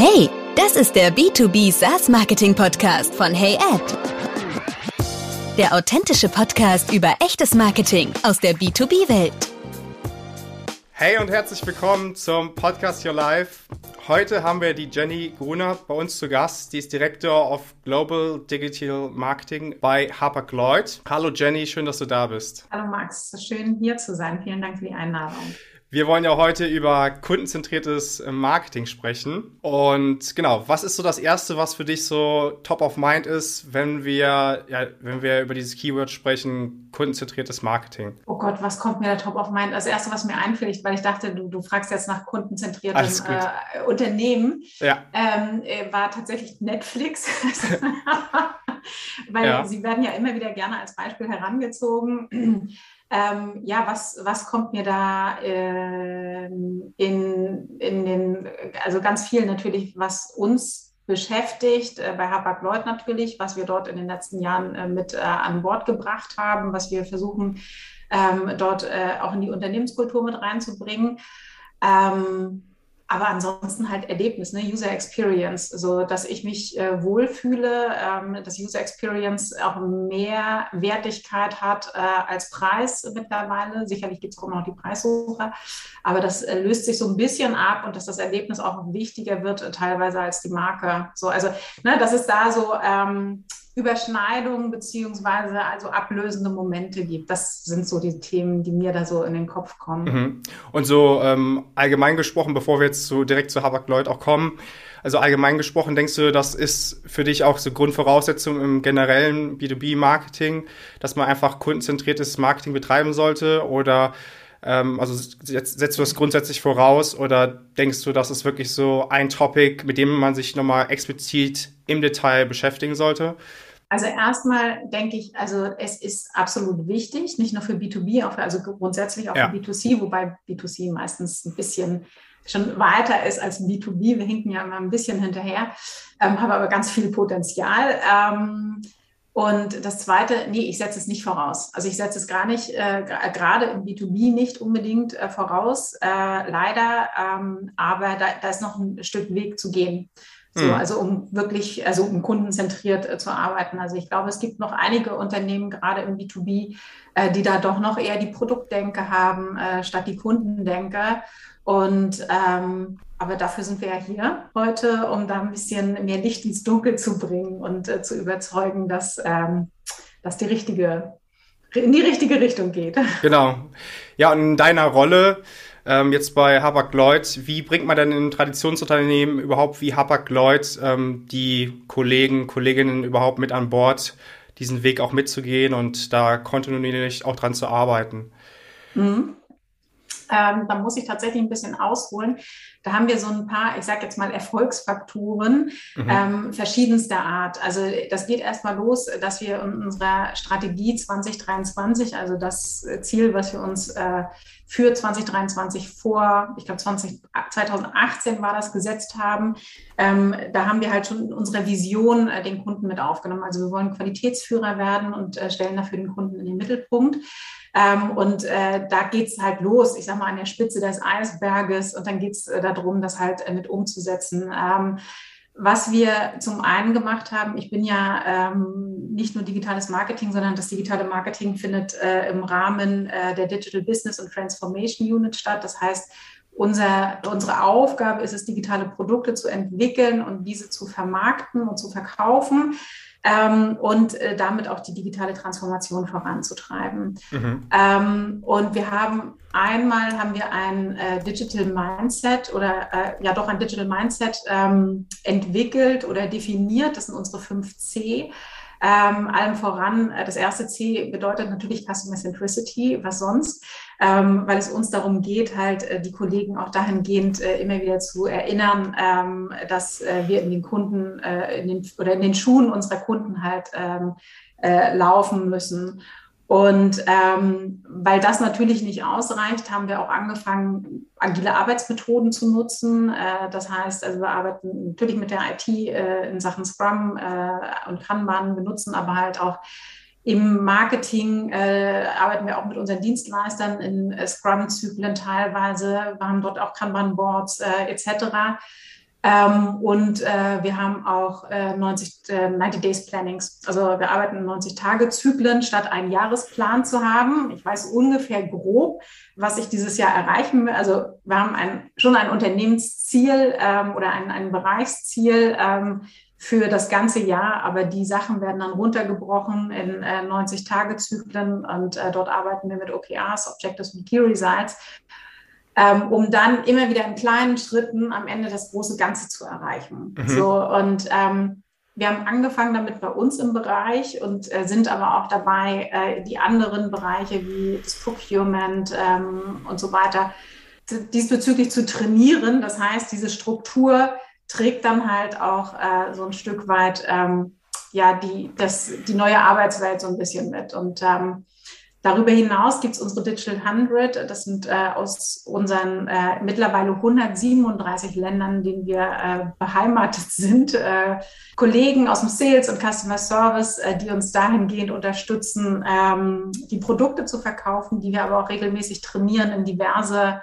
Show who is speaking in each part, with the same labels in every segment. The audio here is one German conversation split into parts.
Speaker 1: Hey, das ist der B2B SaaS Marketing Podcast von Hey Ad. Der authentische Podcast über echtes Marketing aus der B2B-Welt.
Speaker 2: Hey und herzlich willkommen zum Podcast Your Life. Heute haben wir die Jenny Gruner bei uns zu Gast. Die ist Director of Global Digital Marketing bei Harper Lloyd. Hallo Jenny, schön, dass du da bist.
Speaker 3: Hallo Max, schön hier zu sein. Vielen Dank für die Einladung.
Speaker 2: Wir wollen ja heute über kundenzentriertes äh, Marketing sprechen. Und genau, was ist so das Erste, was für dich so top of mind ist, wenn wir, ja, wenn wir über dieses Keyword sprechen, kundenzentriertes Marketing?
Speaker 3: Oh Gott, was kommt mir da top of mind? Das Erste, was mir einfällt, weil ich dachte, du, du fragst jetzt nach kundenzentriertem äh, Unternehmen, ja. ähm, äh, war tatsächlich Netflix. weil ja. sie werden ja immer wieder gerne als Beispiel herangezogen. Ähm, ja, was, was kommt mir da äh, in, in den, also ganz viel natürlich, was uns beschäftigt, äh, bei Hapag Lloyd natürlich, was wir dort in den letzten Jahren äh, mit äh, an Bord gebracht haben, was wir versuchen, ähm, dort äh, auch in die Unternehmenskultur mit reinzubringen. Ähm, aber ansonsten halt Erlebnis, ne? User Experience, so dass ich mich äh, wohlfühle, ähm, dass User Experience auch mehr Wertigkeit hat äh, als Preis mittlerweile. Sicherlich gibt es auch noch die Preissuche, aber das äh, löst sich so ein bisschen ab und dass das Erlebnis auch wichtiger wird äh, teilweise als die Marke. So, also, ne, dass es da so ähm, Überschneidungen beziehungsweise also ablösende Momente gibt. Das sind so die Themen, die mir da so in den Kopf kommen.
Speaker 2: Mhm. Und so ähm, allgemein gesprochen, bevor wir jetzt so direkt zu Habak Lloyd auch kommen, also allgemein gesprochen, denkst du, das ist für dich auch so Grundvoraussetzung im generellen B2B-Marketing, dass man einfach kundenzentriertes Marketing betreiben sollte? Oder ähm, also setzt du das grundsätzlich voraus oder denkst du, das ist wirklich so ein Topic, mit dem man sich nochmal explizit im Detail beschäftigen sollte?
Speaker 3: Also erstmal denke ich, also es ist absolut wichtig, nicht nur für B2B, auch für, also grundsätzlich auch ja. für B2C, wobei B2C meistens ein bisschen schon weiter ist als B2B. Wir hinken ja immer ein bisschen hinterher, ähm, haben aber ganz viel Potenzial. Ähm, und das Zweite, nee, ich setze es nicht voraus. Also ich setze es gar nicht, äh, gerade im B2B nicht unbedingt äh, voraus, äh, leider. Ähm, aber da, da ist noch ein Stück Weg zu gehen. So, mhm. also um wirklich, also um kundenzentriert äh, zu arbeiten. Also ich glaube, es gibt noch einige Unternehmen, gerade im B2B, äh, die da doch noch eher die Produktdenke haben, äh, statt die Kundendenke. Und ähm, aber dafür sind wir ja hier heute, um da ein bisschen mehr Licht ins Dunkel zu bringen und äh, zu überzeugen, dass ähm, das die richtige, in die richtige Richtung geht.
Speaker 2: Genau. Ja, und in deiner Rolle ähm, jetzt bei Hapag Lloyd. Wie bringt man denn in Traditionsunternehmen überhaupt wie Hapag Lloyd ähm, die Kollegen, Kolleginnen überhaupt mit an Bord, diesen Weg auch mitzugehen und da kontinuierlich auch dran zu arbeiten?
Speaker 3: Mhm. Ähm, da muss ich tatsächlich ein bisschen ausholen. Da haben wir so ein paar, ich sage jetzt mal, Erfolgsfaktoren mhm. ähm, verschiedenster Art. Also das geht erstmal los, dass wir in unserer Strategie 2023, also das Ziel, was wir uns äh, für 2023 vor, ich glaube 2018 war das gesetzt haben. Ähm, da haben wir halt schon in unserer Vision äh, den Kunden mit aufgenommen. Also wir wollen Qualitätsführer werden und äh, stellen dafür den Kunden in den Mittelpunkt. Ähm, und äh, da geht's halt los, ich sage mal, an der Spitze des Eisberges und dann geht's äh, darum, das halt äh, mit umzusetzen. Ähm, was wir zum einen gemacht haben, ich bin ja ähm, nicht nur digitales Marketing, sondern das digitale Marketing findet äh, im Rahmen äh, der Digital Business und Transformation Unit statt. Das heißt, unser, unsere Aufgabe ist es, digitale Produkte zu entwickeln und diese zu vermarkten und zu verkaufen ähm, und äh, damit auch die digitale Transformation voranzutreiben. Mhm. Ähm, und wir haben einmal haben wir ein äh, Digital Mindset oder äh, ja doch ein Digital Mindset ähm, entwickelt oder definiert. Das sind unsere 5C. Ähm, allem voran, äh, das erste C bedeutet natürlich Customer Centricity, was sonst, ähm, weil es uns darum geht, halt äh, die Kollegen auch dahingehend äh, immer wieder zu erinnern, ähm, dass äh, wir in den Kunden äh, in den, oder in den Schuhen unserer Kunden halt ähm, äh, laufen müssen. Und ähm, weil das natürlich nicht ausreicht, haben wir auch angefangen, agile Arbeitsmethoden zu nutzen. Äh, das heißt, also wir arbeiten natürlich mit der IT äh, in Sachen Scrum äh, und Kanban, wir nutzen aber halt auch im Marketing äh, arbeiten wir auch mit unseren Dienstleistern in äh, Scrum-Zyklen teilweise. Wir haben dort auch Kanban-Boards äh, etc. Ähm, und äh, wir haben auch äh, 90, äh, 90 Days Plannings. Also wir arbeiten in 90 Tage Zyklen, statt einen Jahresplan zu haben. Ich weiß ungefähr grob, was ich dieses Jahr erreichen will. Also wir haben ein, schon ein Unternehmensziel ähm, oder ein, ein Bereichsziel ähm, für das ganze Jahr, aber die Sachen werden dann runtergebrochen in äh, 90 Tage Zyklen und äh, dort arbeiten wir mit OKRs, Objectives und Key Results ähm, um dann immer wieder in kleinen Schritten am Ende das große Ganze zu erreichen. Mhm. So und ähm, wir haben angefangen damit bei uns im Bereich und äh, sind aber auch dabei, äh, die anderen Bereiche wie das Procurement ähm, und so weiter diesbezüglich zu trainieren. Das heißt, diese Struktur trägt dann halt auch äh, so ein Stück weit ähm, ja die, das, die neue Arbeitswelt so ein bisschen mit. Und ähm, Darüber hinaus gibt es unsere Digital 100. Das sind äh, aus unseren äh, mittlerweile 137 Ländern, in denen wir äh, beheimatet sind, äh, Kollegen aus dem Sales und Customer Service, äh, die uns dahingehend unterstützen, ähm, die Produkte zu verkaufen, die wir aber auch regelmäßig trainieren in diverse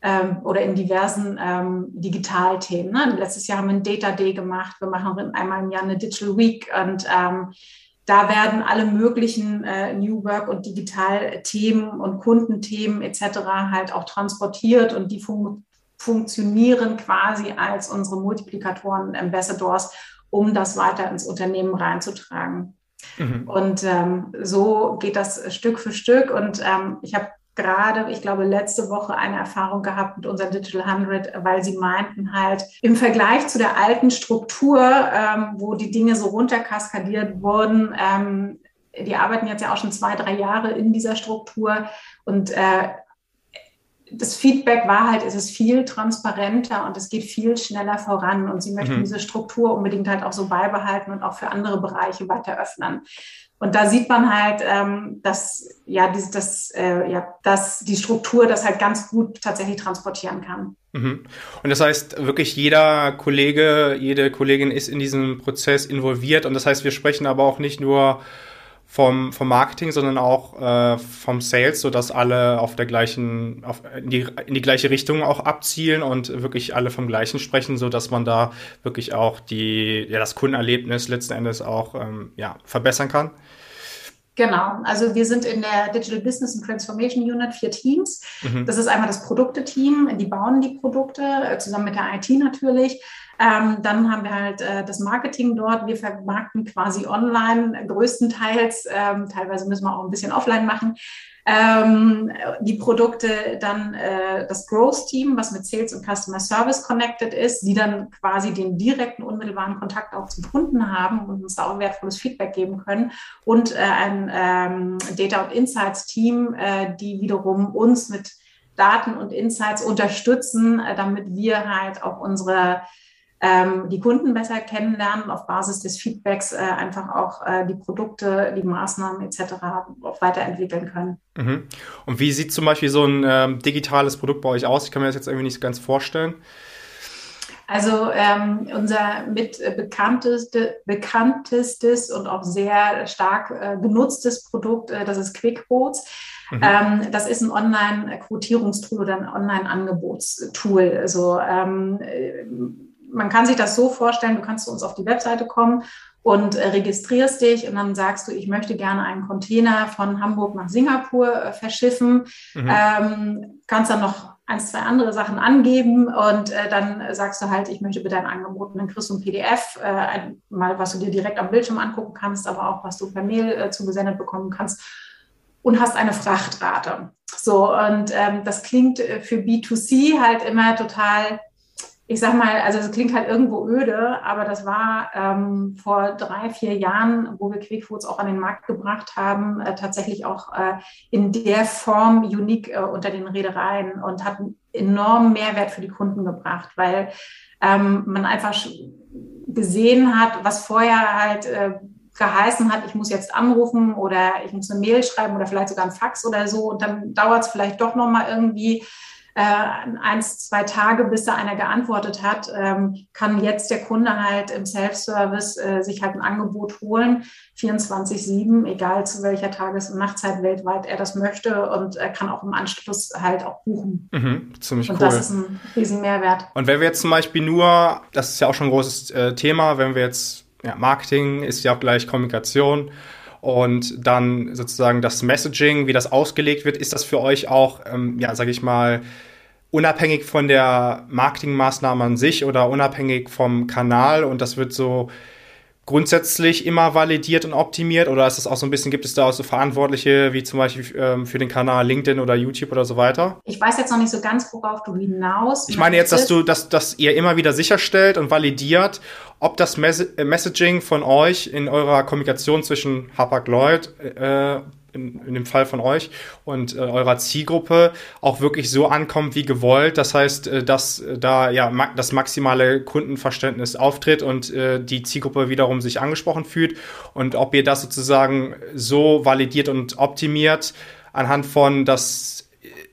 Speaker 3: ähm, oder in diversen ähm, Digitalthemen. Ne? Letztes Jahr haben wir ein Data Day gemacht. Wir machen einmal im Jahr eine Digital Week und ähm, da werden alle möglichen äh, New Work und Digital-Themen und Kundenthemen etc. halt auch transportiert und die fun funktionieren quasi als unsere Multiplikatoren, Ambassadors, um das weiter ins Unternehmen reinzutragen. Mhm. Und ähm, so geht das Stück für Stück. Und ähm, ich habe gerade, ich glaube, letzte Woche eine Erfahrung gehabt mit unserem Digital 100, weil sie meinten halt, im Vergleich zu der alten Struktur, ähm, wo die Dinge so runterkaskadiert wurden, ähm, die arbeiten jetzt ja auch schon zwei, drei Jahre in dieser Struktur und äh, das Feedback war halt, es ist viel transparenter und es geht viel schneller voran und sie möchten mhm. diese Struktur unbedingt halt auch so beibehalten und auch für andere Bereiche weiter öffnen. Und da sieht man halt, ähm, dass, ja, dieses, das, äh, ja, dass die Struktur das halt ganz gut tatsächlich transportieren kann.
Speaker 2: Mhm. Und das heißt, wirklich jeder Kollege, jede Kollegin ist in diesem Prozess involviert. Und das heißt, wir sprechen aber auch nicht nur vom, vom Marketing, sondern auch äh, vom Sales, sodass alle auf der gleichen, auf, in, die, in die gleiche Richtung auch abzielen und wirklich alle vom gleichen sprechen, sodass man da wirklich auch die, ja, das Kundenerlebnis letzten Endes auch ähm, ja, verbessern kann.
Speaker 3: Genau, also wir sind in der Digital Business and Transformation Unit vier Teams. Mhm. Das ist einmal das Produkte-Team, die bauen die Produkte, äh, zusammen mit der IT natürlich. Ähm, dann haben wir halt äh, das Marketing dort. Wir vermarkten quasi online größtenteils. Ähm, teilweise müssen wir auch ein bisschen offline machen. Ähm, die Produkte, dann äh, das Growth-Team, was mit Sales und Customer Service connected ist, die dann quasi den direkten, unmittelbaren Kontakt auch zum Kunden haben und uns da auch wertvolles Feedback geben können. Und äh, ein ähm, Data- und Insights-Team, äh, die wiederum uns mit Daten und Insights unterstützen, äh, damit wir halt auch unsere ähm, die Kunden besser kennenlernen, auf Basis des Feedbacks äh, einfach auch äh, die Produkte, die Maßnahmen etc. auch weiterentwickeln können.
Speaker 2: Mhm. Und wie sieht zum Beispiel so ein ähm, digitales Produkt bei euch aus? Ich kann mir das jetzt irgendwie nicht ganz vorstellen.
Speaker 3: Also ähm, unser mit äh, bekannteste, bekanntestes und auch sehr stark äh, genutztes Produkt, äh, das ist QuickBoots. Mhm. Ähm, das ist ein Online-Quotierungstool oder ein Online-Angebotstool. Also ähm, man kann sich das so vorstellen, du kannst zu uns auf die Webseite kommen und äh, registrierst dich und dann sagst du, ich möchte gerne einen Container von Hamburg nach Singapur äh, verschiffen. Mhm. Ähm, kannst dann noch ein, zwei andere Sachen angeben und äh, dann sagst du halt, ich möchte bitte ein Angebot und dann kriegst du ein PDF, äh, mal was du dir direkt am Bildschirm angucken kannst, aber auch was du per Mail äh, zugesendet bekommen kannst und hast eine Frachtrate. So, und ähm, das klingt äh, für B2C halt immer total ich sag mal, also es klingt halt irgendwo öde, aber das war ähm, vor drei, vier Jahren, wo wir Quickfoods auch an den Markt gebracht haben, äh, tatsächlich auch äh, in der Form unique äh, unter den Reedereien und hat einen enormen Mehrwert für die Kunden gebracht, weil ähm, man einfach gesehen hat, was vorher halt äh, geheißen hat, ich muss jetzt anrufen oder ich muss eine Mail schreiben oder vielleicht sogar ein Fax oder so und dann dauert es vielleicht doch nochmal irgendwie äh, eins, zwei Tage, bis da einer geantwortet hat, ähm, kann jetzt der Kunde halt im Self-Service äh, sich halt ein Angebot holen, 24-7, egal zu welcher Tages- und Nachtzeit weltweit er das möchte und er kann auch im Anschluss halt auch buchen.
Speaker 2: Mhm, ziemlich
Speaker 3: und
Speaker 2: cool.
Speaker 3: das ist ein riesen Mehrwert.
Speaker 2: Und wenn wir jetzt zum Beispiel nur, das ist ja auch schon ein großes äh, Thema, wenn wir jetzt, ja, Marketing ist ja auch gleich Kommunikation und dann sozusagen das Messaging, wie das ausgelegt wird, ist das für euch auch, ähm, ja, sage ich mal, unabhängig von der Marketingmaßnahme an sich oder unabhängig vom Kanal? Und das wird so grundsätzlich immer validiert und optimiert oder ist es auch so ein bisschen, gibt es da auch so Verantwortliche wie zum Beispiel ähm, für den Kanal LinkedIn oder YouTube oder so weiter?
Speaker 3: Ich weiß jetzt noch nicht so ganz, worauf du hinaus.
Speaker 2: Ich meine jetzt, dass du, dass, dass ihr immer wieder sicherstellt und validiert, ob das Mes Messaging von euch in eurer Kommunikation zwischen Hapag-Lloyd äh, in, in dem Fall von euch und äh, eurer Zielgruppe auch wirklich so ankommt wie gewollt. Das heißt, äh, dass äh, da ja das maximale Kundenverständnis auftritt und äh, die Zielgruppe wiederum sich angesprochen fühlt und ob ihr das sozusagen so validiert und optimiert anhand von, dass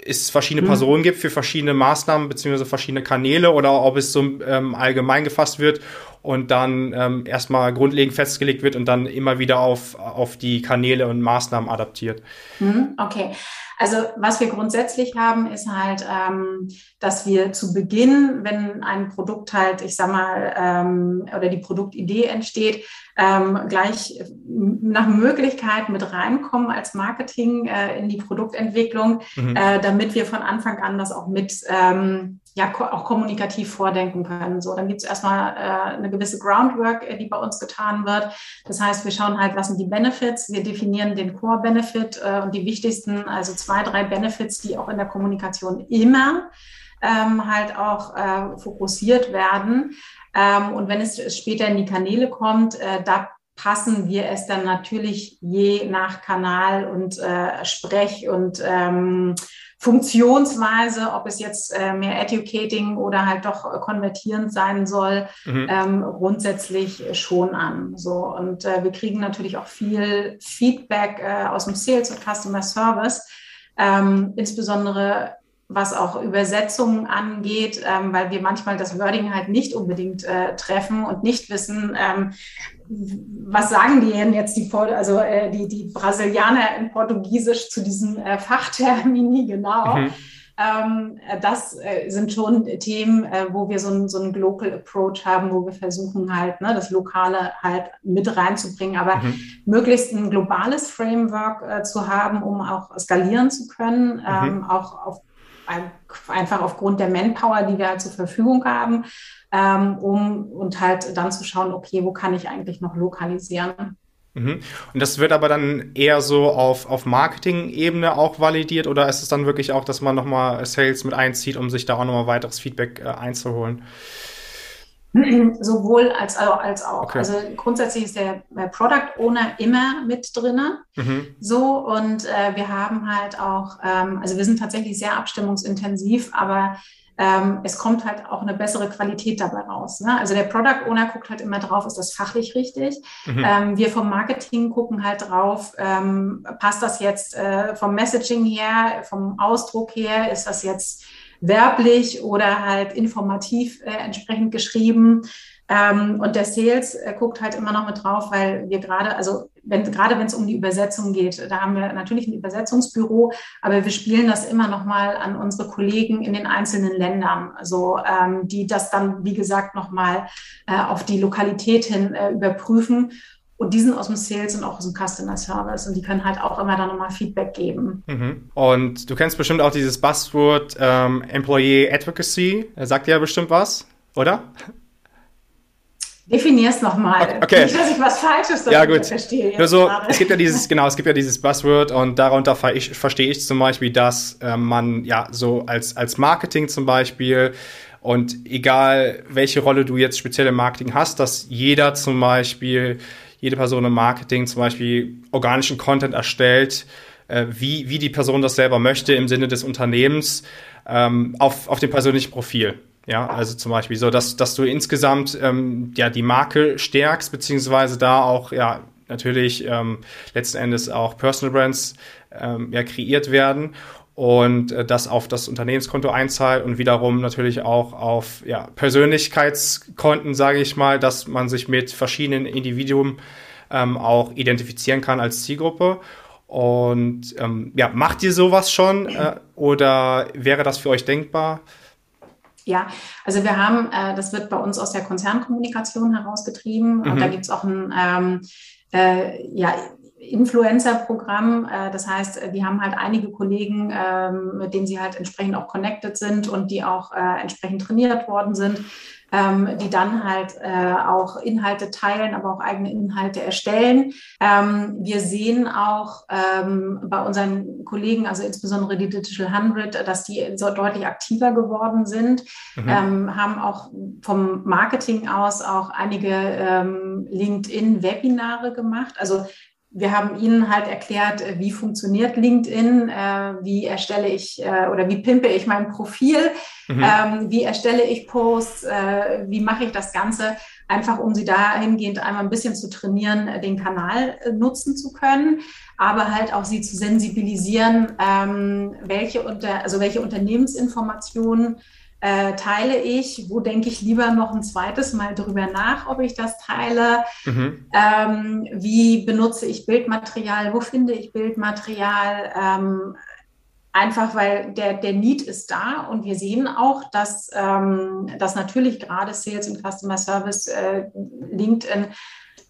Speaker 2: es verschiedene mhm. Personen gibt für verschiedene Maßnahmen beziehungsweise verschiedene Kanäle oder ob es so ähm, allgemein gefasst wird und dann ähm, erstmal grundlegend festgelegt wird und dann immer wieder auf, auf die Kanäle und Maßnahmen adaptiert.
Speaker 3: Mhm, okay. Also was wir grundsätzlich haben, ist halt, ähm, dass wir zu Beginn, wenn ein Produkt halt, ich sag mal, ähm, oder die Produktidee entsteht, ähm, gleich nach Möglichkeit mit reinkommen als Marketing äh, in die Produktentwicklung, mhm. äh, damit wir von Anfang an das auch mit ähm, ja auch kommunikativ vordenken können. So, dann gibt es erstmal äh, eine gewisse Groundwork, äh, die bei uns getan wird. Das heißt, wir schauen halt, was sind die Benefits, wir definieren den Core-Benefit äh, und die wichtigsten, also zwei, drei Benefits, die auch in der Kommunikation immer ähm, halt auch äh, fokussiert werden. Ähm, und wenn es später in die Kanäle kommt, äh, da passen wir es dann natürlich je nach Kanal und äh, Sprech und ähm, Funktionsweise, ob es jetzt äh, mehr educating oder halt doch äh, konvertierend sein soll, mhm. ähm, grundsätzlich schon an. So und äh, wir kriegen natürlich auch viel Feedback äh, aus dem Sales und Customer Service, ähm, insbesondere was auch Übersetzungen angeht, ähm, weil wir manchmal das Wording halt nicht unbedingt äh, treffen und nicht wissen, ähm, was sagen die denn jetzt die, also, äh, die, die Brasilianer in Portugiesisch zu diesen äh, Fachtermini genau. Mhm. Ähm, das äh, sind schon Themen, äh, wo wir so einen so Local Approach haben, wo wir versuchen halt ne, das Lokale halt mit reinzubringen, aber mhm. möglichst ein globales Framework äh, zu haben, um auch skalieren zu können, mhm. ähm, auch auf einfach aufgrund der Manpower, die wir halt zur Verfügung haben, ähm, um und halt dann zu schauen, okay, wo kann ich eigentlich noch lokalisieren?
Speaker 2: Mhm. Und das wird aber dann eher so auf, auf Marketing-Ebene auch validiert oder ist es dann wirklich auch, dass man nochmal Sales mit einzieht, um sich da auch nochmal weiteres Feedback äh, einzuholen?
Speaker 3: Sowohl als, als auch. Okay. Also grundsätzlich ist der Product Owner immer mit drin. Mhm. So und äh, wir haben halt auch, ähm, also wir sind tatsächlich sehr abstimmungsintensiv, aber ähm, es kommt halt auch eine bessere Qualität dabei raus. Ne? Also der Product Owner guckt halt immer drauf, ist das fachlich richtig? Mhm. Ähm, wir vom Marketing gucken halt drauf, ähm, passt das jetzt äh, vom Messaging her, vom Ausdruck her, ist das jetzt werblich oder halt informativ äh, entsprechend geschrieben. Ähm, und der Sales äh, guckt halt immer noch mit drauf, weil wir gerade, also wenn, gerade wenn es um die Übersetzung geht, da haben wir natürlich ein Übersetzungsbüro, aber wir spielen das immer noch mal an unsere Kollegen in den einzelnen Ländern, also ähm, die das dann, wie gesagt, noch mal äh, auf die Lokalität hin äh, überprüfen. Und die sind aus dem Sales und auch aus dem Customer Service und die können halt auch immer dann nochmal Feedback geben.
Speaker 2: Mhm. Und du kennst bestimmt auch dieses Buzzword ähm, Employee Advocacy. Sagt ja bestimmt was, oder?
Speaker 3: Definier es nochmal. Okay. Nicht, dass ich was Falsches ja, gut. verstehe. Nur
Speaker 2: so, es gibt ja dieses, genau, es gibt ja dieses Buzzword und darunter ver ich, verstehe ich zum Beispiel, dass äh, man ja so als, als Marketing zum Beispiel und egal welche Rolle du jetzt speziell im Marketing hast, dass jeder zum Beispiel jede Person im Marketing zum Beispiel organischen Content erstellt, äh, wie, wie die Person das selber möchte im Sinne des Unternehmens ähm, auf, auf dem persönlichen Profil. Ja, also zum Beispiel so, dass, dass du insgesamt ähm, ja die Marke stärkst, beziehungsweise da auch ja natürlich ähm, letzten Endes auch Personal Brands ähm, ja kreiert werden und äh, das auf das Unternehmenskonto einzahlt und wiederum natürlich auch auf ja, Persönlichkeitskonten, sage ich mal, dass man sich mit verschiedenen Individuen ähm, auch identifizieren kann als Zielgruppe. Und ähm, ja, macht ihr sowas schon äh, oder wäre das für euch denkbar?
Speaker 3: Ja, also wir haben, äh, das wird bei uns aus der Konzernkommunikation herausgetrieben mhm. und da gibt es auch ein ähm, äh, ja, Influencer-Programm. Äh, das heißt, wir haben halt einige Kollegen, ähm, mit denen sie halt entsprechend auch connected sind und die auch äh, entsprechend trainiert worden sind ähm, die dann halt äh, auch Inhalte teilen, aber auch eigene Inhalte erstellen. Ähm, wir sehen auch bei unseren Kollegen, also insbesondere die Digital 100, dass die so deutlich aktiver geworden sind, mhm. haben auch vom Marketing aus auch einige LinkedIn-Webinare gemacht. Also wir haben Ihnen halt erklärt, äh, wie funktioniert LinkedIn, äh, wie erstelle ich äh, oder wie pimpe ich mein Profil, mhm. ähm, wie erstelle ich Posts, wie mache ich das Ganze, einfach um Sie dahingehend einmal ein bisschen zu trainieren, den Kanal nutzen zu können, aber halt auch Sie zu sensibilisieren, ähm, welche, unter, also welche Unternehmensinformationen äh, teile ich, wo denke ich lieber noch ein zweites Mal drüber nach, ob ich das teile, mhm. ähm, wie benutze ich Bildmaterial, wo finde ich Bildmaterial, ähm, einfach weil der, der Need ist da und wir sehen auch, dass, ähm, dass natürlich gerade Sales und Customer Service äh, LinkedIn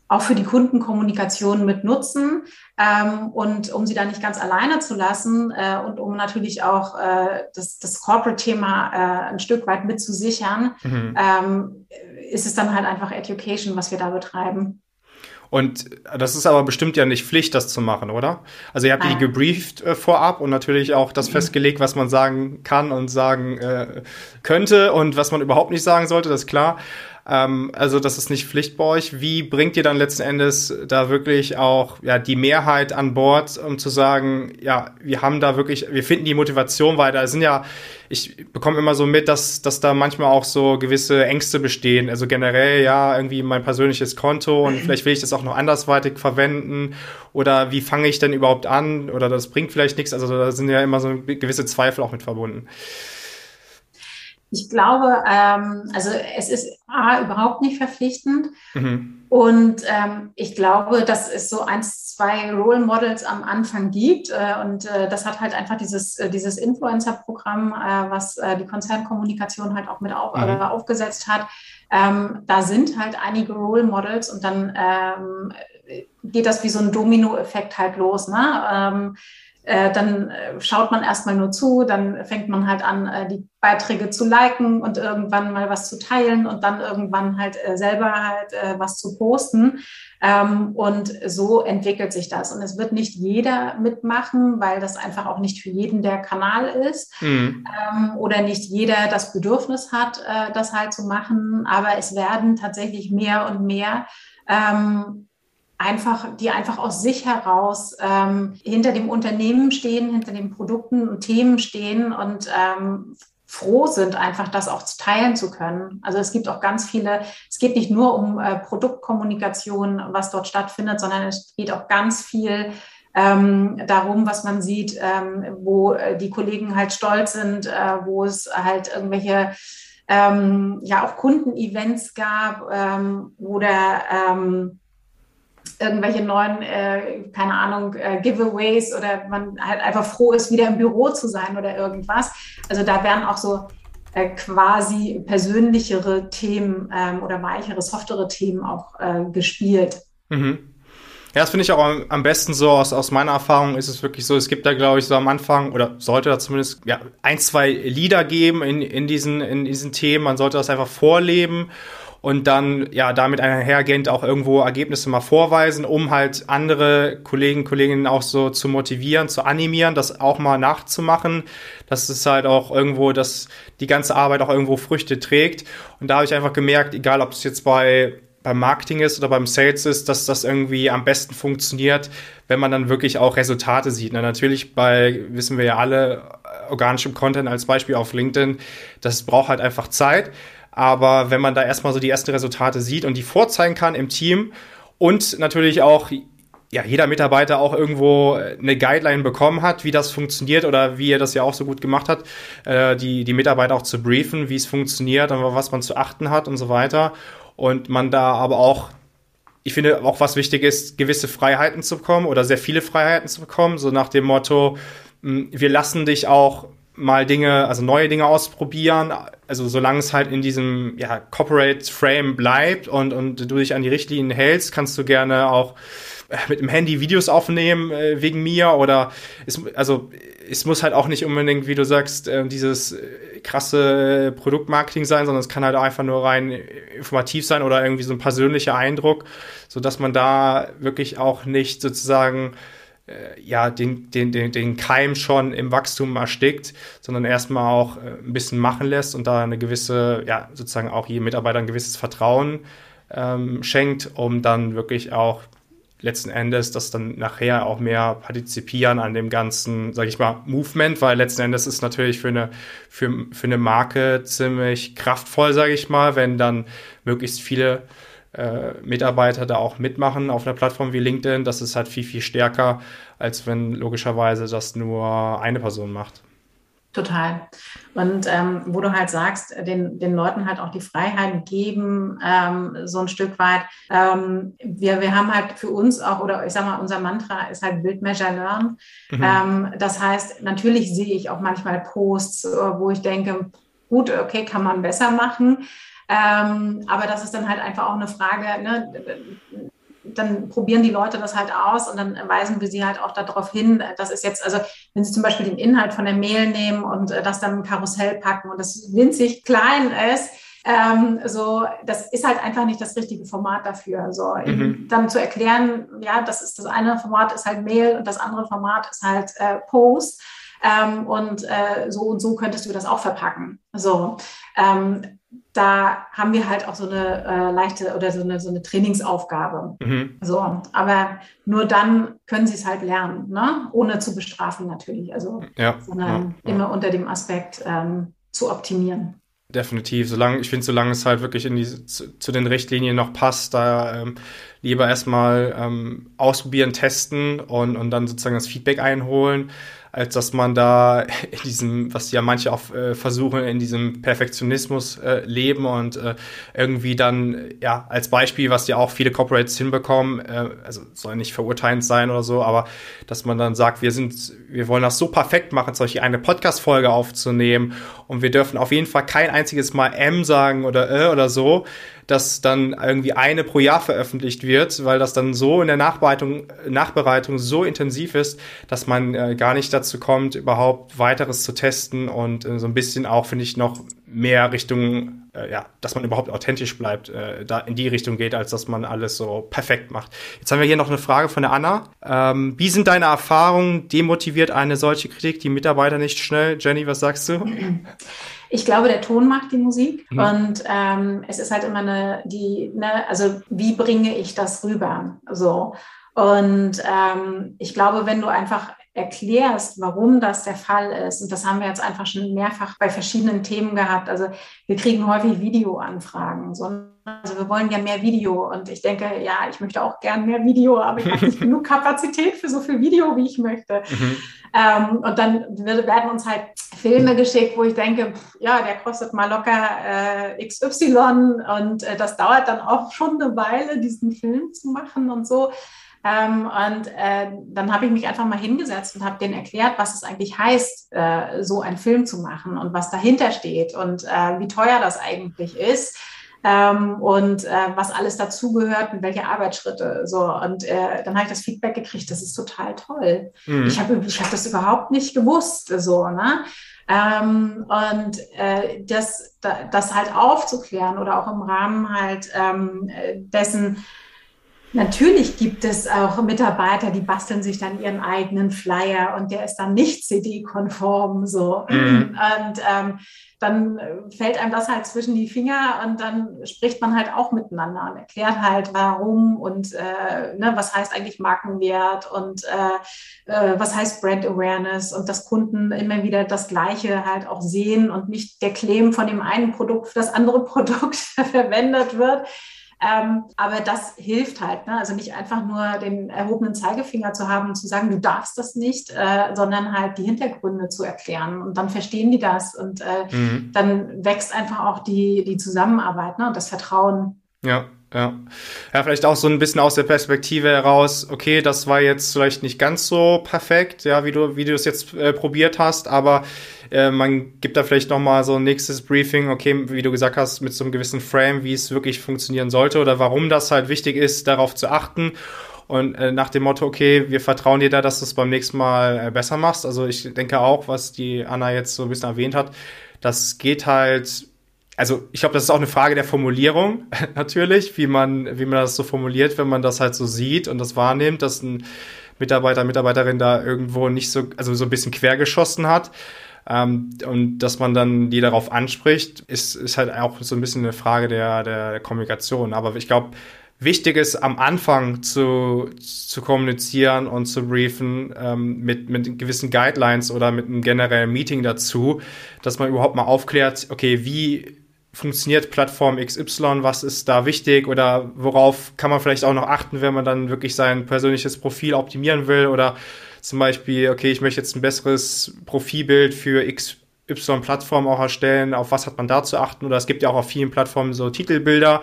Speaker 3: auch für die Kundenkommunikation mit nutzen. Ähm, und um sie da nicht ganz alleine zu lassen äh, und um natürlich auch äh, das, das Corporate-Thema äh, ein Stück weit mitzusichern, mhm. ähm, ist es dann halt einfach Education, was wir da betreiben.
Speaker 2: Und das ist aber bestimmt ja nicht Pflicht, das zu machen, oder? Also ihr habt die gebrieft äh, vorab und natürlich auch das mhm. festgelegt, was man sagen kann und sagen äh, könnte und was man überhaupt nicht sagen sollte, das ist klar. Ähm, also das ist nicht Pflicht bei euch. Wie bringt ihr dann letzten Endes da wirklich auch ja, die Mehrheit an Bord, um zu sagen, ja, wir haben da wirklich, wir finden die Motivation weiter. Es sind ja, ich bekomme immer so mit, dass, dass da manchmal auch so gewisse Ängste bestehen. Also generell, ja, irgendwie mein persönliches Konto und vielleicht will ich das auch noch andersweitig verwenden. Oder wie fange ich denn überhaupt an? Oder das bringt vielleicht nichts. Also da sind ja immer so gewisse Zweifel auch mit verbunden.
Speaker 3: Ich glaube, ähm, also es ist A, überhaupt nicht verpflichtend. Mhm. Und ähm, ich glaube, dass es so eins, zwei Role Models am Anfang gibt. Äh, und äh, das hat halt einfach dieses, äh, dieses Influencer-Programm, äh, was äh, die Konzernkommunikation halt auch mit auf, mhm. aufgesetzt hat. Ähm, da sind halt einige Role Models und dann ähm, geht das wie so ein Domino-Effekt halt los. Ne? Äh, dann äh, schaut man erstmal nur zu, dann fängt man halt an, äh, die Beiträge zu liken und irgendwann mal was zu teilen und dann irgendwann halt selber halt was zu posten. Ähm, und so entwickelt sich das. Und es wird nicht jeder mitmachen, weil das einfach auch nicht für jeden der Kanal ist mhm. ähm, oder nicht jeder das Bedürfnis hat, das halt zu machen. Aber es werden tatsächlich mehr und mehr ähm, einfach, die einfach aus sich heraus ähm, hinter dem Unternehmen stehen, hinter den Produkten und Themen stehen und ähm, froh sind, einfach das auch teilen zu können. Also es gibt auch ganz viele, es geht nicht nur um äh, Produktkommunikation, was dort stattfindet, sondern es geht auch ganz viel ähm, darum, was man sieht, ähm, wo äh, die Kollegen halt stolz sind, äh, wo es halt irgendwelche ähm, ja auch Kundenevents gab ähm, oder ähm, irgendwelche neuen, äh, keine Ahnung, äh, Giveaways oder man halt einfach froh ist, wieder im Büro zu sein oder irgendwas. Also da werden auch so äh, quasi persönlichere Themen ähm, oder weichere, softere Themen auch äh, gespielt.
Speaker 2: Mhm. Ja, das finde ich auch am, besten so aus, aus meiner Erfahrung ist es wirklich so, es gibt da, glaube ich, so am Anfang oder sollte da zumindest ja, ein, zwei Lieder geben in, in, diesen, in diesen Themen. Man sollte das einfach vorleben und dann ja damit einhergehend auch irgendwo Ergebnisse mal vorweisen, um halt andere Kollegen, Kolleginnen auch so zu motivieren, zu animieren, das auch mal nachzumachen. dass es halt auch irgendwo, dass die ganze Arbeit auch irgendwo Früchte trägt. Und da habe ich einfach gemerkt, egal ob es jetzt bei beim Marketing ist oder beim Sales ist, dass das irgendwie am besten funktioniert, wenn man dann wirklich auch Resultate sieht. Na, natürlich bei, wissen wir ja alle, organischem Content als Beispiel auf LinkedIn, das braucht halt einfach Zeit. Aber wenn man da erstmal so die ersten Resultate sieht und die vorzeigen kann im Team und natürlich auch ja, jeder Mitarbeiter auch irgendwo eine Guideline bekommen hat, wie das funktioniert oder wie er das ja auch so gut gemacht hat, äh, die, die Mitarbeiter auch zu briefen, wie es funktioniert und was man zu achten hat und so weiter. Und man da aber auch, ich finde auch was wichtig ist, gewisse Freiheiten zu bekommen oder sehr viele Freiheiten zu bekommen, so nach dem Motto, hm, wir lassen dich auch mal Dinge, also neue Dinge ausprobieren, also solange es halt in diesem ja, Corporate Frame bleibt und, und du dich an die Richtlinien hältst, kannst du gerne auch äh, mit dem Handy Videos aufnehmen äh, wegen mir. Oder es, also es muss halt auch nicht unbedingt, wie du sagst, äh, dieses äh, krasse Produktmarketing sein, sondern es kann halt einfach nur rein informativ sein oder irgendwie so ein persönlicher Eindruck, so dass man da wirklich auch nicht sozusagen ja, den, den, den, den Keim schon im Wachstum erstickt, sondern erstmal auch äh, ein bisschen machen lässt und da eine gewisse, ja, sozusagen auch jedem Mitarbeiter ein gewisses Vertrauen ähm, schenkt, um dann wirklich auch letzten Endes das dann nachher auch mehr partizipieren an dem ganzen, sag ich mal, Movement, weil letzten Endes ist natürlich für eine, für, für eine Marke ziemlich kraftvoll, sage ich mal, wenn dann möglichst viele äh, Mitarbeiter da auch mitmachen auf einer Plattform wie LinkedIn. Das ist halt viel, viel stärker, als wenn logischerweise das nur eine Person macht.
Speaker 3: Total. Und ähm, wo du halt sagst, den, den Leuten halt auch die Freiheit geben, ähm, so ein Stück weit. Ähm, wir, wir haben halt für uns auch, oder ich sag mal, unser Mantra ist halt Build, Measure, Learn. Mhm. Ähm, das heißt, natürlich sehe ich auch manchmal Posts, äh, wo ich denke, gut, okay, kann man besser machen. Ähm, aber das ist dann halt einfach auch eine Frage, ne? dann probieren die Leute das halt aus und dann weisen wir sie halt auch darauf hin, das ist jetzt, also wenn sie zum Beispiel den Inhalt von der Mail nehmen und das dann im Karussell packen und das winzig klein ist, ähm, so, das ist halt einfach nicht das richtige Format dafür. So, mhm. dann zu erklären, ja, das ist das eine Format ist halt Mail und das andere Format ist halt äh, Post. Ähm, und äh, so und so könntest du das auch verpacken. So, ähm, da haben wir halt auch so eine äh, leichte oder so eine, so eine Trainingsaufgabe. Mhm. So, aber nur dann können sie es halt lernen, ne? ohne zu bestrafen natürlich. Also, ja, sondern ja, immer unter dem Aspekt ähm, zu optimieren.
Speaker 2: Definitiv, solange, ich finde, solange es halt wirklich in die, zu, zu den Richtlinien noch passt, da ähm, lieber erstmal ähm, ausprobieren, testen und, und dann sozusagen das Feedback einholen, als dass man da in diesem, was ja manche auch äh, versuchen, in diesem Perfektionismus äh, leben und äh, irgendwie dann, ja, als Beispiel, was ja auch viele Corporates hinbekommen, äh, also soll nicht verurteilend sein oder so, aber dass man dann sagt, wir sind, wir wollen das so perfekt machen, solche eine Podcast-Folge aufzunehmen und wir dürfen auf jeden Fall kein einziges Mal M sagen oder äh oder so, dass dann irgendwie eine pro Jahr veröffentlicht wird, weil das dann so in der Nachbereitung, Nachbereitung so intensiv ist, dass man äh, gar nicht dazu kommt, überhaupt weiteres zu testen und äh, so ein bisschen auch, finde ich, noch mehr Richtung, äh, ja, dass man überhaupt authentisch bleibt, äh, da in die Richtung geht, als dass man alles so perfekt macht. Jetzt haben wir hier noch eine Frage von der Anna. Ähm, wie sind deine Erfahrungen? Demotiviert eine solche Kritik die Mitarbeiter nicht schnell? Jenny, was sagst du?
Speaker 3: Ich glaube, der Ton macht die Musik mhm. und ähm, es ist halt immer eine, die, ne, also wie bringe ich das rüber? So. Und ähm, ich glaube, wenn du einfach erklärst, warum das der Fall ist, und das haben wir jetzt einfach schon mehrfach bei verschiedenen Themen gehabt. Also wir kriegen häufig Videoanfragen. So, also wir wollen ja mehr Video. Und ich denke, ja, ich möchte auch gern mehr Video, aber ich habe nicht genug Kapazität für so viel Video, wie ich möchte. Mhm. Ähm, und dann werden uns halt Filme geschickt, wo ich denke, ja, der kostet mal locker äh, XY und äh, das dauert dann auch schon eine Weile, diesen Film zu machen und so. Ähm, und äh, dann habe ich mich einfach mal hingesetzt und habe denen erklärt, was es eigentlich heißt, äh, so einen Film zu machen und was dahinter steht und äh, wie teuer das eigentlich ist. Ähm, und äh, was alles dazugehört und welche Arbeitsschritte. So, und äh, dann habe ich das Feedback gekriegt, das ist total toll. Mhm. Ich habe ich hab das überhaupt nicht gewusst. So, ne? Ähm, und äh, das, das halt aufzuklären oder auch im Rahmen halt ähm, dessen, Natürlich gibt es auch Mitarbeiter, die basteln sich dann ihren eigenen Flyer und der ist dann nicht CD-konform so. Mhm. Und ähm, dann fällt einem das halt zwischen die Finger und dann spricht man halt auch miteinander und erklärt halt, warum und äh, ne, was heißt eigentlich Markenwert und äh, äh, was heißt Brand Awareness und dass Kunden immer wieder das Gleiche halt auch sehen und nicht der Claim von dem einen Produkt für das andere Produkt verwendet wird Ähm, aber das hilft halt. Ne? Also nicht einfach nur den erhobenen Zeigefinger zu haben und zu sagen, du darfst das nicht, äh, sondern halt die Hintergründe zu erklären. Und dann verstehen die das und äh, mhm. dann wächst einfach auch die, die Zusammenarbeit ne? und das Vertrauen.
Speaker 2: Ja. Ja. ja, vielleicht auch so ein bisschen aus der Perspektive heraus, okay, das war jetzt vielleicht nicht ganz so perfekt, ja, wie du, wie du es jetzt äh, probiert hast, aber äh, man gibt da vielleicht nochmal so ein nächstes Briefing, okay, wie du gesagt hast, mit so einem gewissen Frame, wie es wirklich funktionieren sollte oder warum das halt wichtig ist, darauf zu achten. Und äh, nach dem Motto, okay, wir vertrauen dir da, dass du es beim nächsten Mal äh, besser machst. Also ich denke auch, was die Anna jetzt so ein bisschen erwähnt hat, das geht halt also ich glaube, das ist auch eine Frage der Formulierung natürlich, wie man, wie man das so formuliert, wenn man das halt so sieht und das wahrnimmt, dass ein Mitarbeiter, Mitarbeiterin da irgendwo nicht so, also so ein bisschen quergeschossen hat. Ähm, und dass man dann die darauf anspricht, ist, ist halt auch so ein bisschen eine Frage der, der Kommunikation. Aber ich glaube, wichtig ist, am Anfang zu, zu kommunizieren und zu briefen ähm, mit, mit gewissen Guidelines oder mit einem generellen Meeting dazu, dass man überhaupt mal aufklärt, okay, wie funktioniert Plattform XY, was ist da wichtig oder worauf kann man vielleicht auch noch achten, wenn man dann wirklich sein persönliches Profil optimieren will oder zum Beispiel, okay, ich möchte jetzt ein besseres Profilbild für XY Plattform auch erstellen, auf was hat man da zu achten oder es gibt ja auch auf vielen Plattformen so Titelbilder.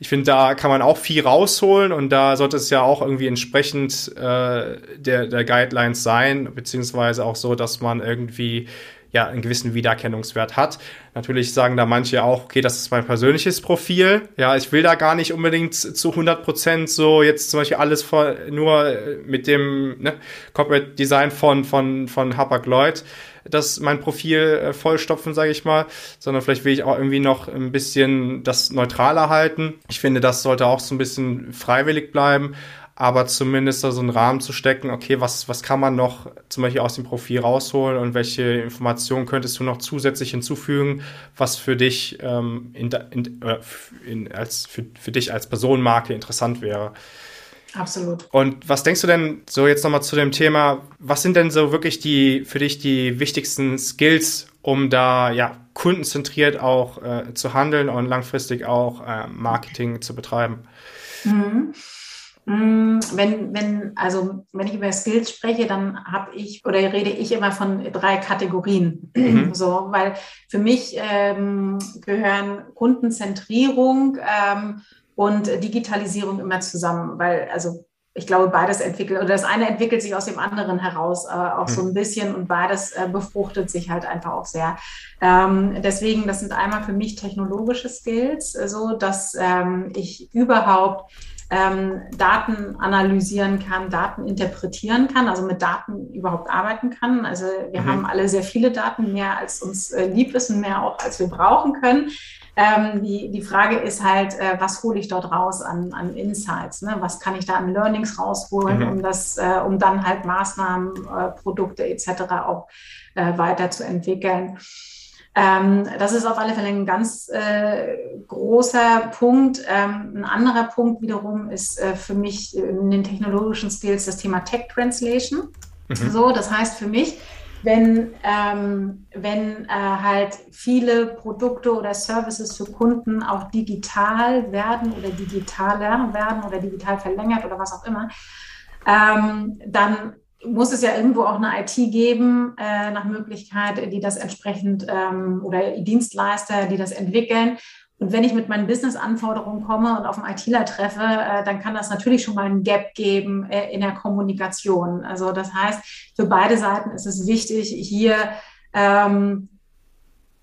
Speaker 2: Ich finde, da kann man auch viel rausholen und da sollte es ja auch irgendwie entsprechend äh, der, der Guidelines sein, beziehungsweise auch so, dass man irgendwie ja einen gewissen Wiedererkennungswert hat. Natürlich sagen da manche auch, okay, das ist mein persönliches Profil. Ja, ich will da gar nicht unbedingt zu 100 Prozent so jetzt zum Beispiel alles vor, nur mit dem ne, Corporate Design von, von, von Hapag Lloyd das mein Profil äh, vollstopfen, sage ich mal, sondern vielleicht will ich auch irgendwie noch ein bisschen das neutraler halten. Ich finde, das sollte auch so ein bisschen freiwillig bleiben, aber zumindest da so einen Rahmen zu stecken, okay, was, was kann man noch zum Beispiel aus dem Profil rausholen und welche Informationen könntest du noch zusätzlich hinzufügen, was für dich ähm, in, in, in, als, für, für dich als Personenmarke interessant wäre.
Speaker 3: Absolut.
Speaker 2: Und was denkst du denn so jetzt nochmal zu dem Thema, was sind denn so wirklich die für dich die wichtigsten Skills, um da ja kundenzentriert auch äh, zu handeln und langfristig auch äh, Marketing zu betreiben?
Speaker 3: Mhm. Mm, wenn, wenn, also wenn ich über Skills spreche, dann habe ich oder rede ich immer von drei Kategorien. Mhm. So, weil für mich ähm, gehören Kundenzentrierung ähm, und Digitalisierung immer zusammen, weil also ich glaube, beides entwickelt oder das eine entwickelt sich aus dem anderen heraus äh, auch mhm. so ein bisschen und beides äh, befruchtet sich halt einfach auch sehr. Ähm, deswegen, das sind einmal für mich technologische Skills, so dass ähm, ich überhaupt ähm, Daten analysieren kann, Daten interpretieren kann, also mit Daten überhaupt arbeiten kann. Also wir mhm. haben alle sehr viele Daten, mehr als uns äh, lieb ist und mehr auch als wir brauchen können. Ähm, die, die Frage ist halt, äh, was hole ich dort raus an, an Insights? Ne? Was kann ich da an Learnings rausholen, mhm. um das, äh, um dann halt Maßnahmen, äh, Produkte etc. auch äh, weiterzuentwickeln. Ähm, das ist auf alle Fälle ein ganz äh, großer Punkt. Ähm, ein anderer Punkt wiederum ist äh, für mich in den technologischen Skills das Thema Tech Translation. Mhm. So, das heißt für mich, wenn, ähm, wenn äh, halt viele Produkte oder Services für Kunden auch digital werden oder digitaler werden oder digital verlängert oder was auch immer, ähm, dann muss es ja irgendwo auch eine IT geben, äh, nach Möglichkeit, die das entsprechend ähm, oder Dienstleister, die das entwickeln. Und wenn ich mit meinen Business-Anforderungen komme und auf einen ITler treffe, äh, dann kann das natürlich schon mal ein Gap geben äh, in der Kommunikation. Also das heißt, für beide Seiten ist es wichtig, hier ähm,